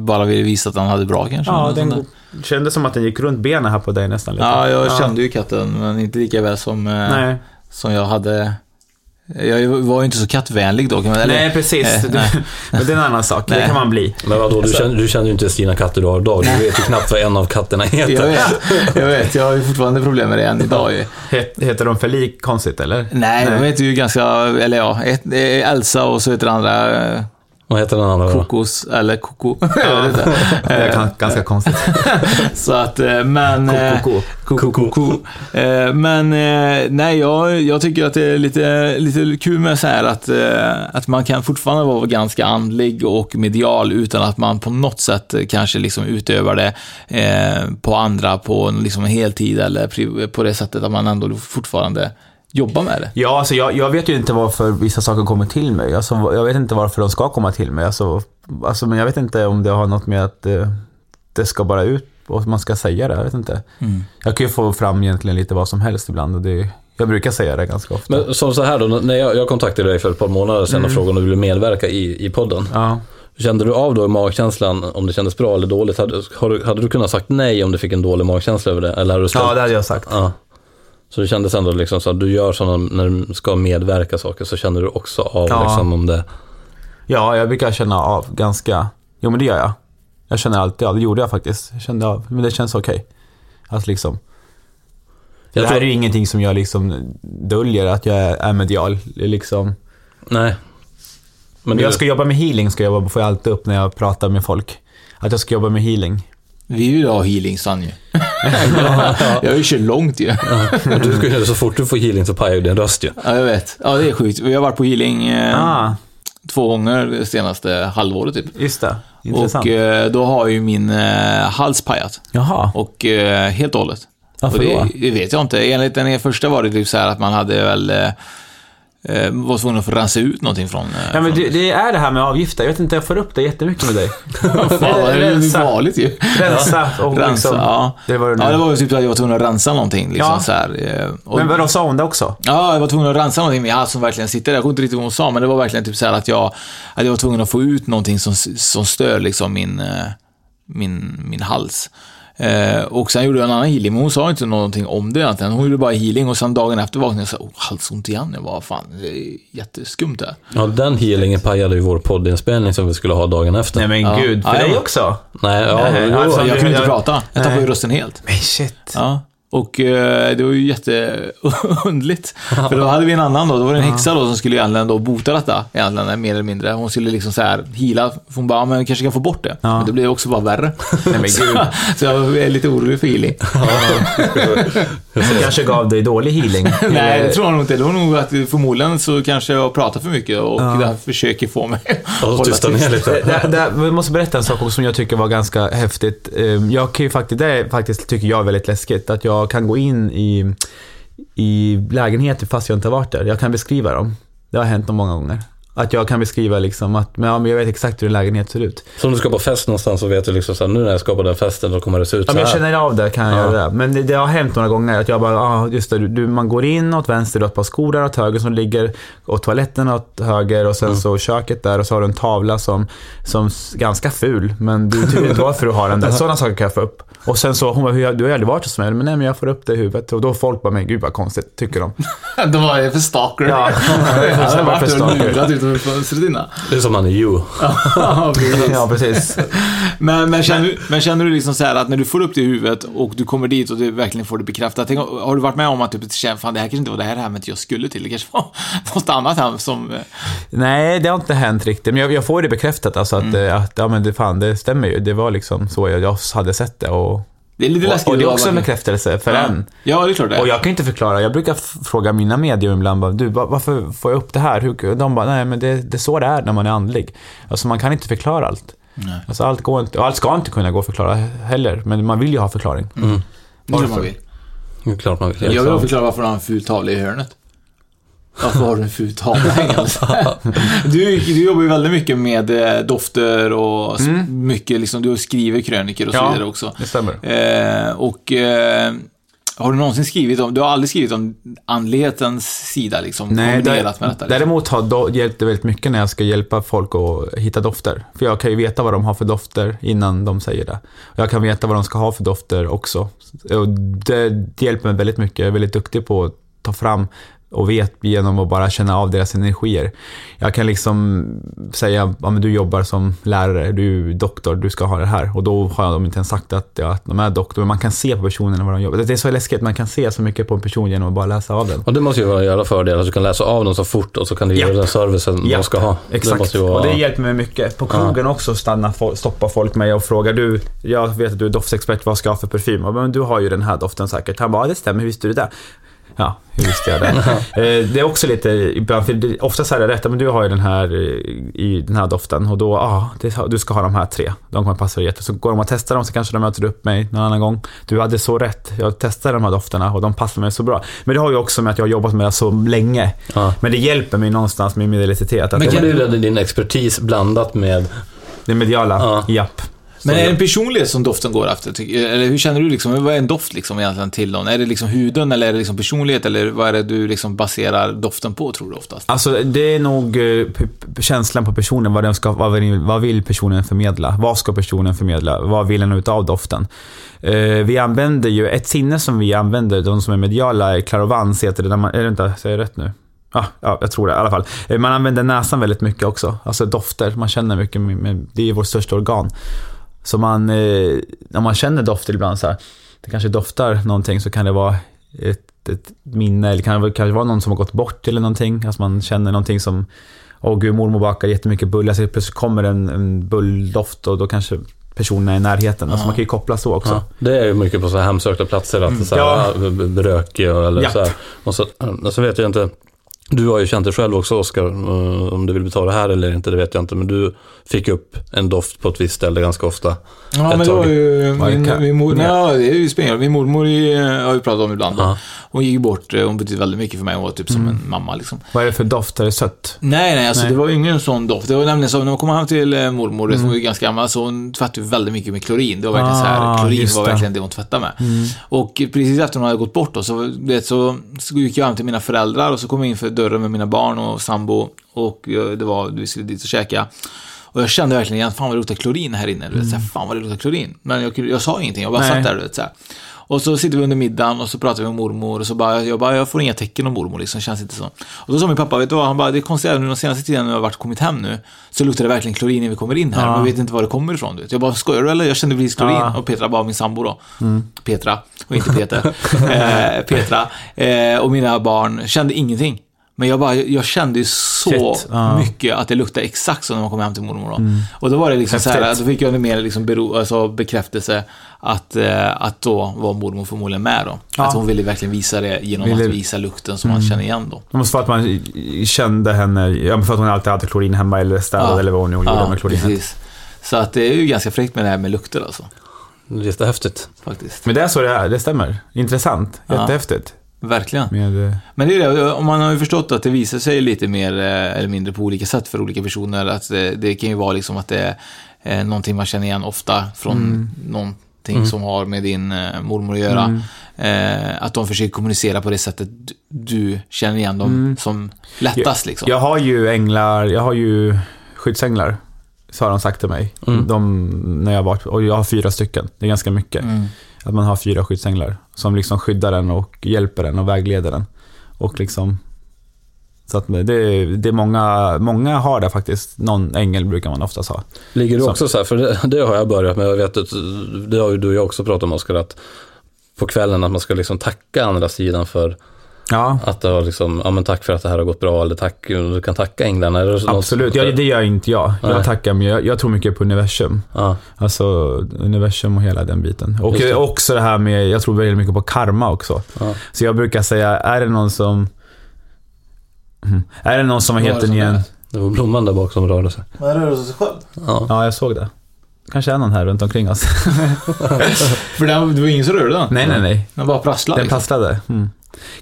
bara ville visa att han hade bra kanske. Ja, den kändes som att den gick runt benen här på dig nästan lite. ja jag kände ju katten, men inte lika väl som, eh, Nej. som jag hade... Jag var ju inte så kattvänlig då. Eller, Nej, precis. eh, Du, nej. men det är en annan sak. Det Nej. kan man bli. Men vadå, du känner, du känner ju inte Stina katter du har idag. Du vet ju knappt vad en av katterna heter. Jag vet, jag vet. Jag har ju fortfarande problem med det än idag ju. Het, heter de för lik konstigt eller? Nej, de heter ju ganska, eller ja, ett, det Elsa och så heter den andra eh, Vad heter den andra då? Kokos, eller Koko. Inte. Det är gan- ganska konstigt. Så att, eh, men... eh, Koko. Koko, koko. Eh, Men eh, nej, jag, jag tycker att det är lite, lite kul med så här att, eh, att man kan fortfarande vara ganska andlig och medial utan att man på något sätt eh, kanske liksom utövar det eh, på andra på liksom heltid eller på det sättet att man ändå fortfarande jobbar med det. Ja, alltså jag, jag vet ju inte varför vissa saker kommer till mig. Alltså, jag vet inte varför de ska komma till mig. Alltså, alltså, men jag vet inte om det har något med att eh, det ska bara ut och man ska säga det. Jag vet inte. Mm. Jag kan ju få fram egentligen lite vad som helst ibland och det, jag brukar säga det ganska ofta. Men som så här då, när jag, jag kontaktade dig för ett par månader sedan och Mm. frågade om du ville medverka i, i podden. Ja. Kände du av då i magkänslan om det kändes bra eller dåligt? Hade, har du, hade du kunnat sagt nej om du fick en dålig magkänsla över det? Eller hade du ställt, ja, det hade jag sagt. Ja. Så det kändes ändå liksom så att du gör sådana, när du ska medverka saker så känner du också av Ja. liksom om det... Ja, jag brukar känna av ganska... Jo, men det gör jag. Jag känner alltid av. Det gjorde jag faktiskt. Jag kände av. Men det känns okej. Att liksom... Jag det här tror- är ju ingenting som jag liksom döljer att jag är medial. Liksom... Nej. Men du- jag ska jobba med healing, ska jag jobba, får jag alltid upp när jag pratar med folk. Att jag ska jobba med healing. Vi vill ha healing, Sann ju. Jag har ju kört långt ju. Och du ska, ju- så fort du får healing så pajar ju din röst ju. Ja, jag vet. Ja, det är sjukt. Vi har varit på healing eh, Ah, två gånger det senaste halvåret typ. just det. Intressant. Och eh, då har ju min eh, hals pajat. Jaha. Och eh, helt och hållet. Varför och det, då? det vet jag inte. Enligt den första var det typ så här att man hade väl eh, var tvungen att få rensa ut någonting från... Eh, Ja, men från det, det är det här med avgifter. Jag vet inte, jag får upp det jättemycket med dig. Fan, det är vanligt ju. Rensa och rensa, liksom... ja. Det var det nu. ja, det var ju typ att jag var tvungen att rensa någonting. Liksom, Ja. så här, eh, och, Men vadå, sa hon det också? Ja, jag var tvungen att rensa någonting med allt som verkligen sitter där. Jag kommer inte riktigt vad hon sa, men det var verkligen typ så att jag, att jag var tvungen att få ut någonting som, som stör liksom min, min, min hals. Eh, och sen gjorde jag en annan healing, men hon sa inte någonting om det egentligen. Hon gjorde bara healing och sen dagen efter vaknade jag och sa, oh, halsont igen. Jag var fan, det är jätteskumt det här. Ja, den healingen pajade ju vår poddinspelning som vi skulle ha dagen efter. Nej men Ja. gud, för Ja, dig också? Nej, ja, Nej, jo, alltså, jag kunde inte jag- prata. Jag tappade ju rösten helt. Men shit. Ja. Och eh, det var ju jätteundligt. För då hade vi en annan då, då var det en häxa då som skulle egentligen då bota detta, egentligen mer eller mindre. Hon skulle liksom så här för hon bara, "Ja, men vi kanske kan få bort det. Ja. Men det blev också bara värre. Nej, men så, gud. så jag var lite orolig för healing. Hon kanske gav dig dålig healing. Nej, det tror jag nog inte. Det var nog att förmodligen så kanske jag pratar för mycket och Ja. det försöker få mig att tysta ner lite. Det, det, vi måste berätta en sak också som jag tycker var ganska häftigt. Eh, Jag kan ju faktiskt, det är faktiskt, tycker jag är väldigt läskigt, att jag jag kan gå in i, i lägenheter fast jag inte har varit där. Jag kan beskriva dem. Det har hänt många gånger. Att jag kan beskriva liksom att, men, ja, men jag vet exakt hur en lägenhet ser ut. Så om du ska på fest någonstans så vet du liksom så här, nu när jag ska på den festen då kommer det se ut Ja, så men jag här. känner av det, kan jag Ja. göra det. Men det, det har hänt några gånger att jag bara, ah, just det, du, man går in åt vänster, du har ett par skor där åt höger som ligger, och toaletten åt höger och sen Mm. så köket där och så har du en tavla som, som ganska ful, men du tycker inte varför du har den där. Sådana saker kan jag få upp. Och sen så, hon bara, "Hur- du har ju aldrig varit hos mig. Men nej, men jag får upp det i huvudet. Och då folk bara, men gud vad konstigt, tycker de. De var ju för stalker. Ja, jag varit för och stalker. Utanför fönstret innan. Det är som man är you. Ja, precis. Ja, precis. Men, men, känner, du- men känner du liksom så här att när du får upp det i huvudet och du kommer dit och du verkligen får det bekräftat. Tänk, har du varit med om att du känner, fan det här kanske inte var det här hemmet jag skulle till. Det kanske var något annat hem som... Nej, det har inte hänt riktigt. Men jag, jag får det bekräftat alltså att, Mm. eh, att ja, men det, fan, det stämmer ju. Det var liksom så jag, jag hade sett det. Och, Det är lite och, läskigt och det är också en bekräftelse för Ja. en. Ja, det är klart det. Och jag kan inte förklara. Jag brukar fråga mina medium ibland, bara, du, va- varför får jag upp det här? Hur, de bara, nej men det, det är så det är när man är andlig. Alltså man kan inte förklara allt. Nej. Alltså allt går inte, och allt ska inte kunna gå att förklara heller, men man vill ju ha förklaring. Mm. Det är klart man Varför? vill. Det är klart man vill. Jag vill förklara varför du har en ful tavla i hörnet. Varför har du en ful tavla hängandes? du, du jobbar ju väldigt mycket med eh, dofter och s- mycket liksom, du skriver krönikor och så Mm. Ja, vidare också. det stämmer. Eh, och eh, har du någonsin skrivit om, du har aldrig skrivit om andlighetens sida liksom, Nej, med detta? Liksom. däremot har do, hjälpt det väldigt mycket när jag ska hjälpa folk att hitta dofter. För jag kan ju veta vad de har för dofter innan de säger det. Och jag kan veta vad de ska ha för dofter också. Det, det hjälper mig väldigt mycket. Jag är väldigt duktig på att ta fram och vet genom att bara känna av deras energier. Jag kan liksom säga, ja men du jobbar som lärare, du är doktor, du ska ha det här. Och då har de inte ens sagt att, ja, att de är doktor, men man kan se på personerna vad de jobbar. Det är så läskigt, man kan se så mycket på en person genom att bara läsa av den. Och det måste ju vara en jävla fördel att du kan läsa av dem så fort och så kan du Ja. göra den servicen Ja, de ska ha. Det Exakt, ju vara... och det hjälper mig mycket. På krogen också stannar fol- stoppar folk mig och frågar du, jag vet att du är doftexpert, vad ska jag ha för parfym? Och, Men du har ju den här doften säkert. Han bara, ja, det stämmer, visste du det? Ja, hur visste jag det? Eh, det är också lite, ibland, för oftast är det rätt, men du har ju den här eh, i den här doften och då, ja, det, du ska ha de här tre. De kommer passa dig jätte. Så går de och testar dem så kanske de möter upp mig någon annan gång. Du hade så rätt, jag testade de här dofterna och de passar mig så bra. Men det har ju också med att jag har jobbat med det så länge. Ja. Men det hjälper mig någonstans med min identitet. Men kan du det din expertis blandat med... det mediala, Ja. japp. Men är det en personlighet som doften går efter? Eller hur känner du liksom, vad är en doft liksom egentligen till någon? Är det liksom huden eller är det liksom personlighet eller vad är det du liksom baserar doften på tror du oftast? Alltså det är nog eh, känslan på personen, vad, den ska, vad, vill, vad vill personen förmedla? Vad ska personen förmedla? Vad vill den ut av doften? Eh, vi använder ju, ett sinne som vi använder, de som är mediala, är clarovans heter det, när man, är det inte, säger jag rätt nu? Ja, ja, jag tror det i alla fall. Eh, Man använder näsan väldigt mycket också, alltså dofter, man känner mycket, med, med, det är ju vårt största organ. Så man, eh, när man känner dofter ibland så här, det kanske doftar någonting så kan det vara ett, ett minne, eller kan det kanske vara någon som har gått bort eller någonting. Alltså man känner någonting som, åh gud, mormor bakar jättemycket bullar, så plötsligt kommer en, en bulldoft och då kanske personen är i närheten. Alltså man kan ju koppla så också. Ja, det är ju mycket på så här hemsökta platser, att det så här, Ja. ja. rökig eller Japp. så här. Och så, och så vet jag inte, du har ju känt dig själv också Oskar, eh, om du vill betala det här eller inte, det vet jag inte, men du fick upp en doft på ett visst ställe ganska ofta. Ja, Ett men det var ju min, min mor, ja, det är ju spännande. Min mormor har vi pratat om ibland. Ja. Hon gick bort, eh, hon betydde väldigt mycket för mig, hon var typ som en mamma liksom. Vad är det för doft? Är det sött? Nej, nej, alltså Nej. det var ju ingen sån doft. Det var nämligen så, när man kom hem till eh, mormor, mm. som var ju ganska gammal, så hon tvättade ju väldigt mycket med klorin. Det var verkligen så här, Ah, klorin var verkligen det hon tvättade med. Och precis efter hon hade gått bort då, så, vet, så, så gick jag hem till mina föräldrar och så kom jag in för dörren med mina barn och sambo och eh, det var, vi skulle dit och käka. Och jag kände verkligen igen, fan vad det luktar klorin här inne. Du vet, så här, fan vad det luktar klorin. Men jag, jag sa ingenting, jag bara Nej. satt där, du vet, så. Och så sitter vi under middagen och så pratar vi med mormor och så bara, jag bara, jag får inga tecken om mormor liksom, känns inte så. Och då sa min pappa, vet du vad, han bara, det är konstigt nu den senaste tiden när jag har varit kommit hem nu, så luktar det verkligen klorin när vi kommer in här, Ja. men vi vet inte var det kommer ifrån. Du vet. Jag bara, skojar du eller? Jag kände precis klorin. Ja. Och Petra bara, min sambo då. Petra, och inte Peter. eh, Petra. Eh, och mina barn kände ingenting. Men jag, bara, jag kände ju så Shit, ja. mycket att det luktade exakt som när man kom hem till mormor. Då. Och då var det liksom så här, Häftigt. då fick jag mer liksom bero, alltså bekräftelse att, eh, att då var mormor förmodligen med då. Ja. Att hon ville verkligen visa det genom Ville- att visa lukten som man känner igen då. Det måste vara att man kände henne, ja för att hon alltid hade klorin hemma eller städade Ja. eller vad hon nu gjorde med klorinet. precis. Så att det är ju ganska fräckt med det här med lukter alltså. Det är jättehäftigt. Faktiskt. Men det är så det är, det stämmer. Intressant, Ja. Verkligen. Med, eh, Men det är det, om man har ju förstått att det visar sig lite mer eh, eller mindre på olika sätt för olika personer. Att det, det kan ju vara liksom att det är eh, någonting man känner igen ofta från Mm. någonting Mm. som har med din eh, mormor att göra. Mm. Eh, att de försöker kommunicera på det sättet du, känner igen dem Mm. som lättast liksom. Jag har ju änglar, jag har ju skyddsänglar. Så har de sagt till mig. Mm. De, när jag varit, och jag har fyra stycken. Det är ganska mycket. Att man har fyra skyddsänglar. Som liksom skyddar den och hjälper den och vägleder den. Och liksom... Så att det, det är många, många har det faktiskt. Någon ängel brukar man oftast ha. Ligger du Så. också så här, för det, det har jag börjat med, jag vet det har ju du och jag också pratat om Oskar, att på kvällen att man ska liksom tacka andra sidan för Ja, att det har liksom, ja men tack för att det här har gått bra, eller tack, du kan tacka änglarna. Är det något- absolut. Ja, det gör inte jag. Nej. Jag tackar, men jag, jag tror mycket på universum. Ja, Alltså universum och hela den biten. Och det. också det här med, jag tror väldigt mycket på karma också. ja. Så jag brukar säga, är det någon som... Mm. Är det någon som har som igen? Det var blomman där bak som rörde sig. Man rör sig själv. Ja. Ja, jag såg det. Kanske är någon här runt omkring oss. För det var ingen som rörde den. nej, nej, nej. Den bara prasslade. Den liksom. passlade. Mm.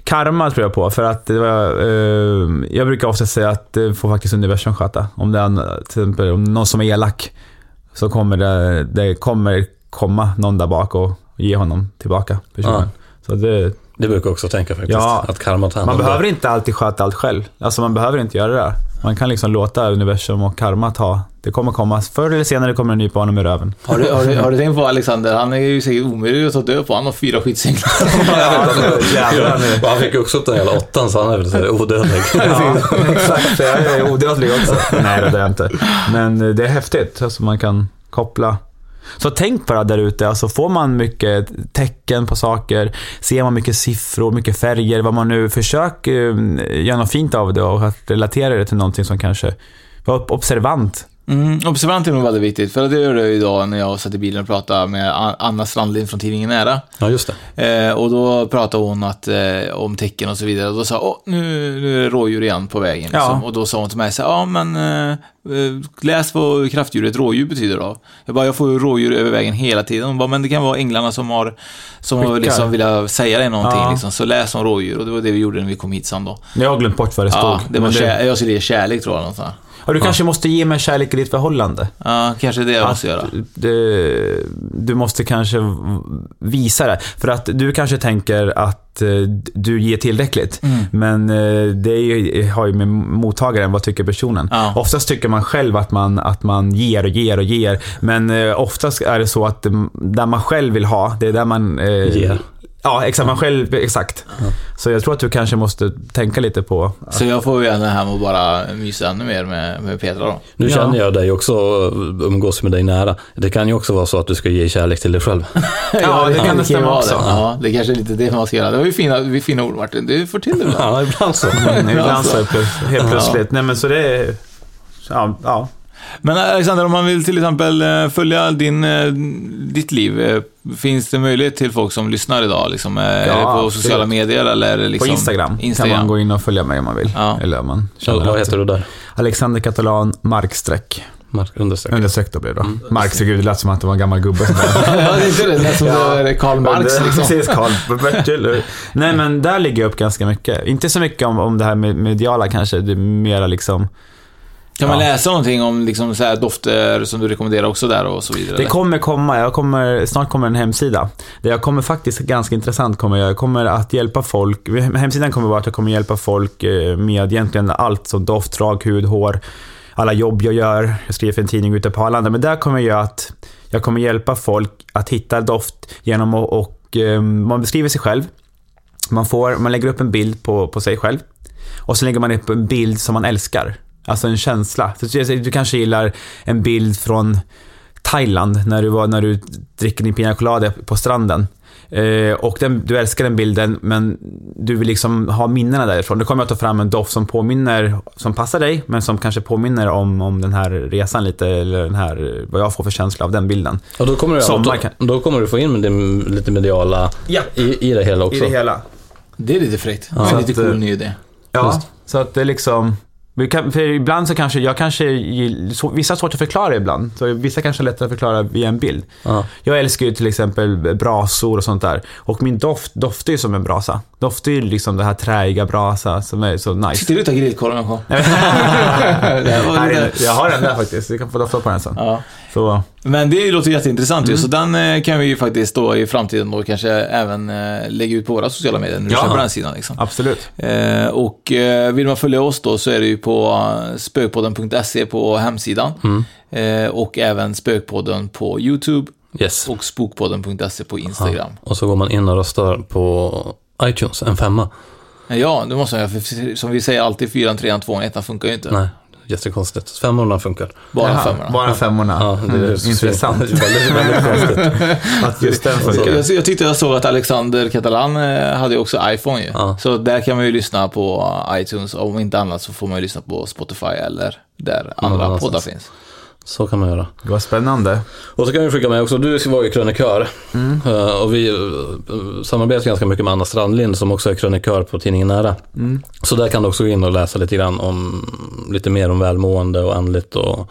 Karma tror jag på, för att det var, eh, jag brukar ofta säga att det får faktiskt universum sköta. Om det är till exempel om någon som är elak, så kommer det, det kommer komma någon där bak och ge honom tillbaka personen. Så det, Det brukar jag också tänka faktiskt, Ja. att karma tar hand man om det. behöver inte alltid sköta allt själv. Alltså man behöver inte göra det där. Man kan liksom låta universum och karma ta. Det kommer komma, förr eller senare kommer en ny på honom i röven. Har du, har, du, har du tänkt på Alexander? Han är ju säkert omöjlig att ta död på. Han har fyra skyddsänglar. Jävlar nu. Och han fick ju också upp den jävla åttan så han är väl odödlig. Ja, exakt. Jag är odödlig också. Nej, det är jag inte. Men eh, det är häftigt. Alltså man kan koppla. Så tänk på det där ute. Alltså får man mycket tecken på saker, ser man mycket siffror, mycket färger, vad man nu försöker eh, göra något fint av det och att relatera det till någonting som kanske var observant. Mm, observant är nog väldigt viktigt, för det gör jag idag när jag satt i bilen och pratade med Anna Strandlind från tidningen Nära. Ja, just det. Eh, och då pratade hon att, eh, om tecken och så vidare. Och då sa åh, nu, nu är det rådjur igen på vägen. Liksom. Ja. Och då sa hon till mig så ja men eh, eh, läs vad kraftdjuret rådjur betyder då. Jag bara, jag får ju rådjur över vägen hela tiden. Hon bara, men det kan vara änglarna som har, som har liksom velat säga dig någonting. Ja. Liksom. Så läs om rådjur. Och det var det vi gjorde när vi kom hit sen då. Jag har glömt bort vad det stod. Ja, det var kär, jag skulle ge kärlek tror jag. Någonstans. Ja, du kanske måste ge mig kärlek i ditt förhållande. Ja, kanske det jag måste göra. det, du måste kanske visa det. För att du kanske tänker att eh, du ger tillräckligt. Mm. Men eh, det är ju, har ju med mottagaren, vad tycker personen? Ja. Oftast tycker man själv att man, att man ger och ger och ger. Men eh, oftast är det så att mm, där man själv vill ha, det är där man... Eh, Ger. Ja, exakt. Man själv, exakt. Så jag tror att du kanske måste tänka lite på... Så jag får ju gärna hem och bara mysa ännu mer med, med Petra då. Nu Ja. känner jag dig också, umgås med dig nära. Det kan ju också vara så att du ska ge kärlek till dig själv. Ja, det kan det stämma vara också. Det. Ja, det är kanske är lite det man ska göra. Det var ju fina, fina ord Martin. Du får till det bra. Ja, ibland så. Mm, Ibland så helt plötsligt. Nej men så det är... Ja, ja. Men Alexander, om man vill till exempel eh, följa din, eh, ditt liv, eh, finns det möjlighet till folk som lyssnar idag? Liksom, eh, det på absolut. sociala medier eller liksom, På Instagram, Instagram. kan man gå in och följa mig om man vill. Ja. Eller om man känner vad att- heter du där? Alexander Catalan, markstreck. Mark understreck. Understreck då blir det då. Marx, gud det lät som att det var en gammal gubbe. ja, det är inte det. Det lät som var Karl Marx liksom. Precis, Karl Bertil. Nej men där ligger jag upp ganska mycket. Inte så mycket om, om det här med mediala kanske, det är mera liksom... Kan man läsa någonting om liksom, så här, dofter som du rekommenderar också där och så vidare? Det eller? kommer komma, jag kommer, snart kommer en hemsida. Där jag kommer faktiskt, ganska intressant kommer jag, jag kommer att hjälpa folk, hemsidan kommer vara att jag kommer hjälpa folk eh, med egentligen allt som doft, drag, hud, hår, alla jobb jag gör. Jag skriver för en tidning ute på Arlanda, men där kommer jag att, jag kommer hjälpa folk att hitta doft genom att, och eh, man beskriver sig själv. Man, får, man lägger upp en bild på, på sig själv. Och så lägger man upp en bild som man älskar. Alltså en känsla. Så du, kanske gillar en bild från Thailand när du, var, när du dricker din pina colada på stranden. Eh, och den, du älskar den bilden, men du vill liksom ha minnena därifrån. Då kommer jag ta fram en doft som påminner, som passar dig, men som kanske påminner om, om den här resan lite, eller den här, vad jag får för känsla av den bilden. Och då kommer, du, Sommar då, då kommer du få in med din, lite mediala Ja. i, i det hela också. I det hela. Det är lite fräckt. Ja. det är lite cool ny idé. Ja, Just. så att det är liksom, kan, för ibland så kanske, jag kanske, vissa har svårt att förklara ibland. Så vissa kanske är lättare att förklara via en bild. Ja. Jag älskar ju till exempel brasor och sånt där. Och min doft doftar ju som en brasa. Doftar ju liksom det här träiga brasa som är så nice. Sitter du och tar grillkorv någon gång? Jag har den där faktiskt, vi kan få dofta på den sen. Ja. Så, Men det låter jätteintressant Mm. ju, så den eh, kan vi ju faktiskt då i framtiden då kanske även eh, lägga ut på våra sociala medier när du Ja. på den sidan. Liksom. absolut. Eh, och vill man följa oss då så är det ju på spökpodden.se på hemsidan. Mm. Och även Spökpodden på YouTube Yes. och Spokpodden.se på Instagram. Och så går man in och röstar på iTunes, en femma. Ja, det måste jag, för som vi säger alltid, fyran, trean, tvåan, ettan funkar ju inte. Nej, jättekonstigt. Femmorna funkar. Bara Jaha, femmorna. Bara femmorna. Ja, det är Mm, Intressant. väldigt, väldigt konstigt. Att just den funkar. jag, jag tyckte jag såg att Alexander Catalan eh, hade också iPhone ju. Ja. Så där kan man ju lyssna på iTunes. Om inte annat så får man ju lyssna på Spotify eller där andra annanstans. poddar finns. Så kan man göra. Det var spännande. Och så kan vi skicka med också, du var ju krönikör. Eh, och vi uh, samarbetar ganska mycket med Anna Strandlind som också är krönikör på tidningen Nära. Så där kan du också gå in och läsa lite grann om, lite mer om välmående och andligt och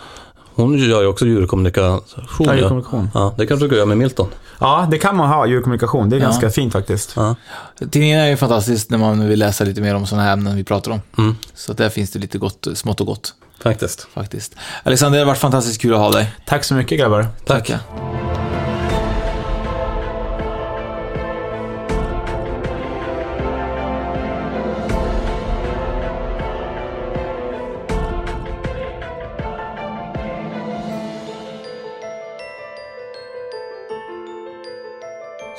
hon gör ju också djurkommunikation. Ja, djurkommunikation. Ja, det kanske du kan göra med Milton. Ja, det kan man ha, djurkommunikation. Det är Ja. ganska fint faktiskt. Ja. Tidningen är ju fantastisk när man vill läsa lite mer om sådana här ämnen vi pratar om. Mm. Så där finns det lite gott, smått och gott Faktiskt. faktiskt. Alexander, det har varit fantastiskt kul att ha dig. Tack så mycket grabbar. Tack. Tackar.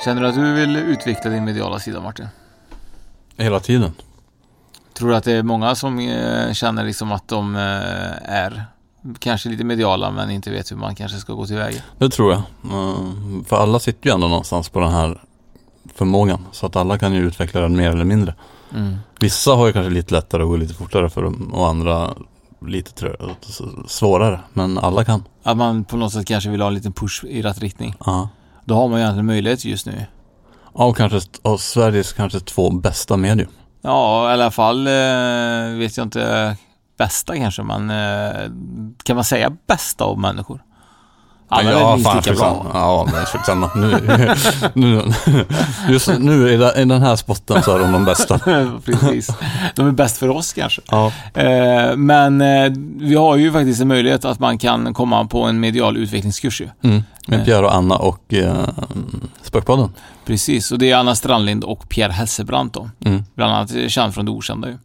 Känner du att du vill utveckla din mediala sida, Martin? Hela tiden. Tror du att det är många som eh, känner liksom att de eh, är kanske lite mediala men inte vet hur man kanske ska gå tillväga? Det tror jag. Mm, För alla sitter ju ändå någonstans på den här förmågan. Så att alla kan ju utveckla den mer eller mindre. Mm. Vissa har ju kanske lite lättare att gå lite fortare för dem och andra lite trö- svårare. Men alla kan. Att man på något sätt kanske vill ha en liten push i rätt riktning. Ja. Då har man ju egentligen möjlighet just nu. Ja, och kanske av Sveriges kanske två bästa medium. Ja, i alla fall eh, vet jag inte bästa kanske, men eh, kan man säga bästa av människor? Alla är ja, minst fan, lika bra. Ja, men skitsamma. Nu, nu, just nu i den, här spotten så är de de bästa. Precis. De är bäst för oss kanske. Ja. Eh, men eh, vi har ju faktiskt en möjlighet att man kan komma på en medial utvecklingskurs ju. Mm. Med Pierre och Anna och eh, Spökpodden. Precis, och det är Anna Strandlind och Pierre Hesselbrandt då. Mm. Bland annat känd från det okända ju.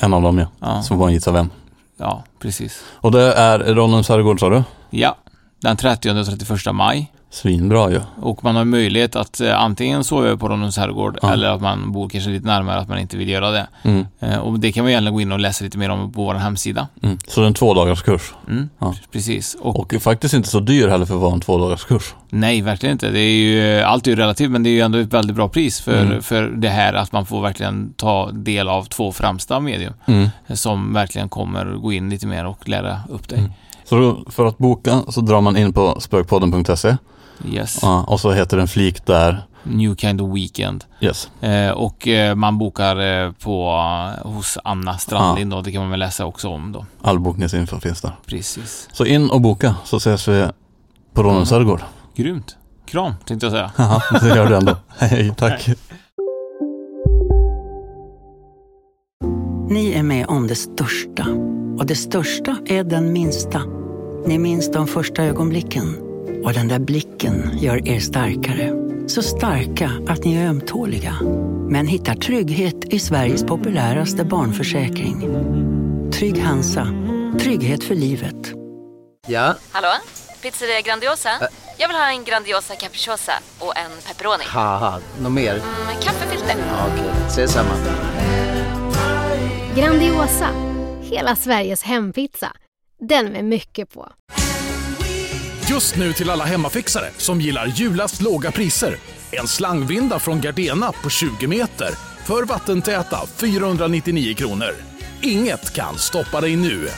En av dem ja. Ja. Som var en vem. Ja, precis. Och det är Ronnens herrgård sa du? Ja, den 30 och 31 maj. Svinbra ju. Och man har möjlighet att eh, antingen sova över på Ronnens herrgård Ja. eller att man bor kanske lite närmare att man inte vill göra det. Mm. Eh, och det kan man gärna gå in och läsa lite mer om på vår hemsida. Mm. Så det är en två dagars kurs. Mm, Ja. Precis. Och, Och faktiskt inte så dyr heller för att vara en två dagars kurs. nej, verkligen inte. Det är ju, allt är ju relativt, men det är ju ändå ett väldigt bra pris för, Mm. för det här att man får verkligen ta del av två främsta medium Mm. som verkligen kommer gå in lite mer och lära upp dig. Mm. Så för att boka så drar man in på spökpodden.se Yes. ja, och så heter det en flik där. New Kind of Weekend. Yes. Eh, och eh, man bokar eh, på, eh, hos Anna Strandlind då. Det kan man väl läsa också om då. All bokningsinfo finns där. Precis. Så in och boka så ses vi på Ronnens herrgård. Grymt. Kram, tänkte jag säga. Haha, det gör du ändå. Hej, tack. Ni är med om det största. Och det största är den minsta. Ni minns de första ögonblicken. Och den där blicken gör er starkare. Så starka att ni är ömtåliga. Men hittar trygghet i Sveriges populäraste barnförsäkring. Trygg Hansa. Trygghet för livet. Ja, Hallå? Pizzeria Grandiosa? Jag vill ha en Grandiosa capriciosa och en pepperoni. något mer? Med kaffefilter. Ja, Okej, ses samma. Grandiosa, hela Sveriges hempizza. Den med mycket på. Just nu till alla hemmafixare som gillar julast låga priser. En slangvinda från Gardena på 20 meter för vattentäta 499 kronor. Inget kan stoppa dig nu.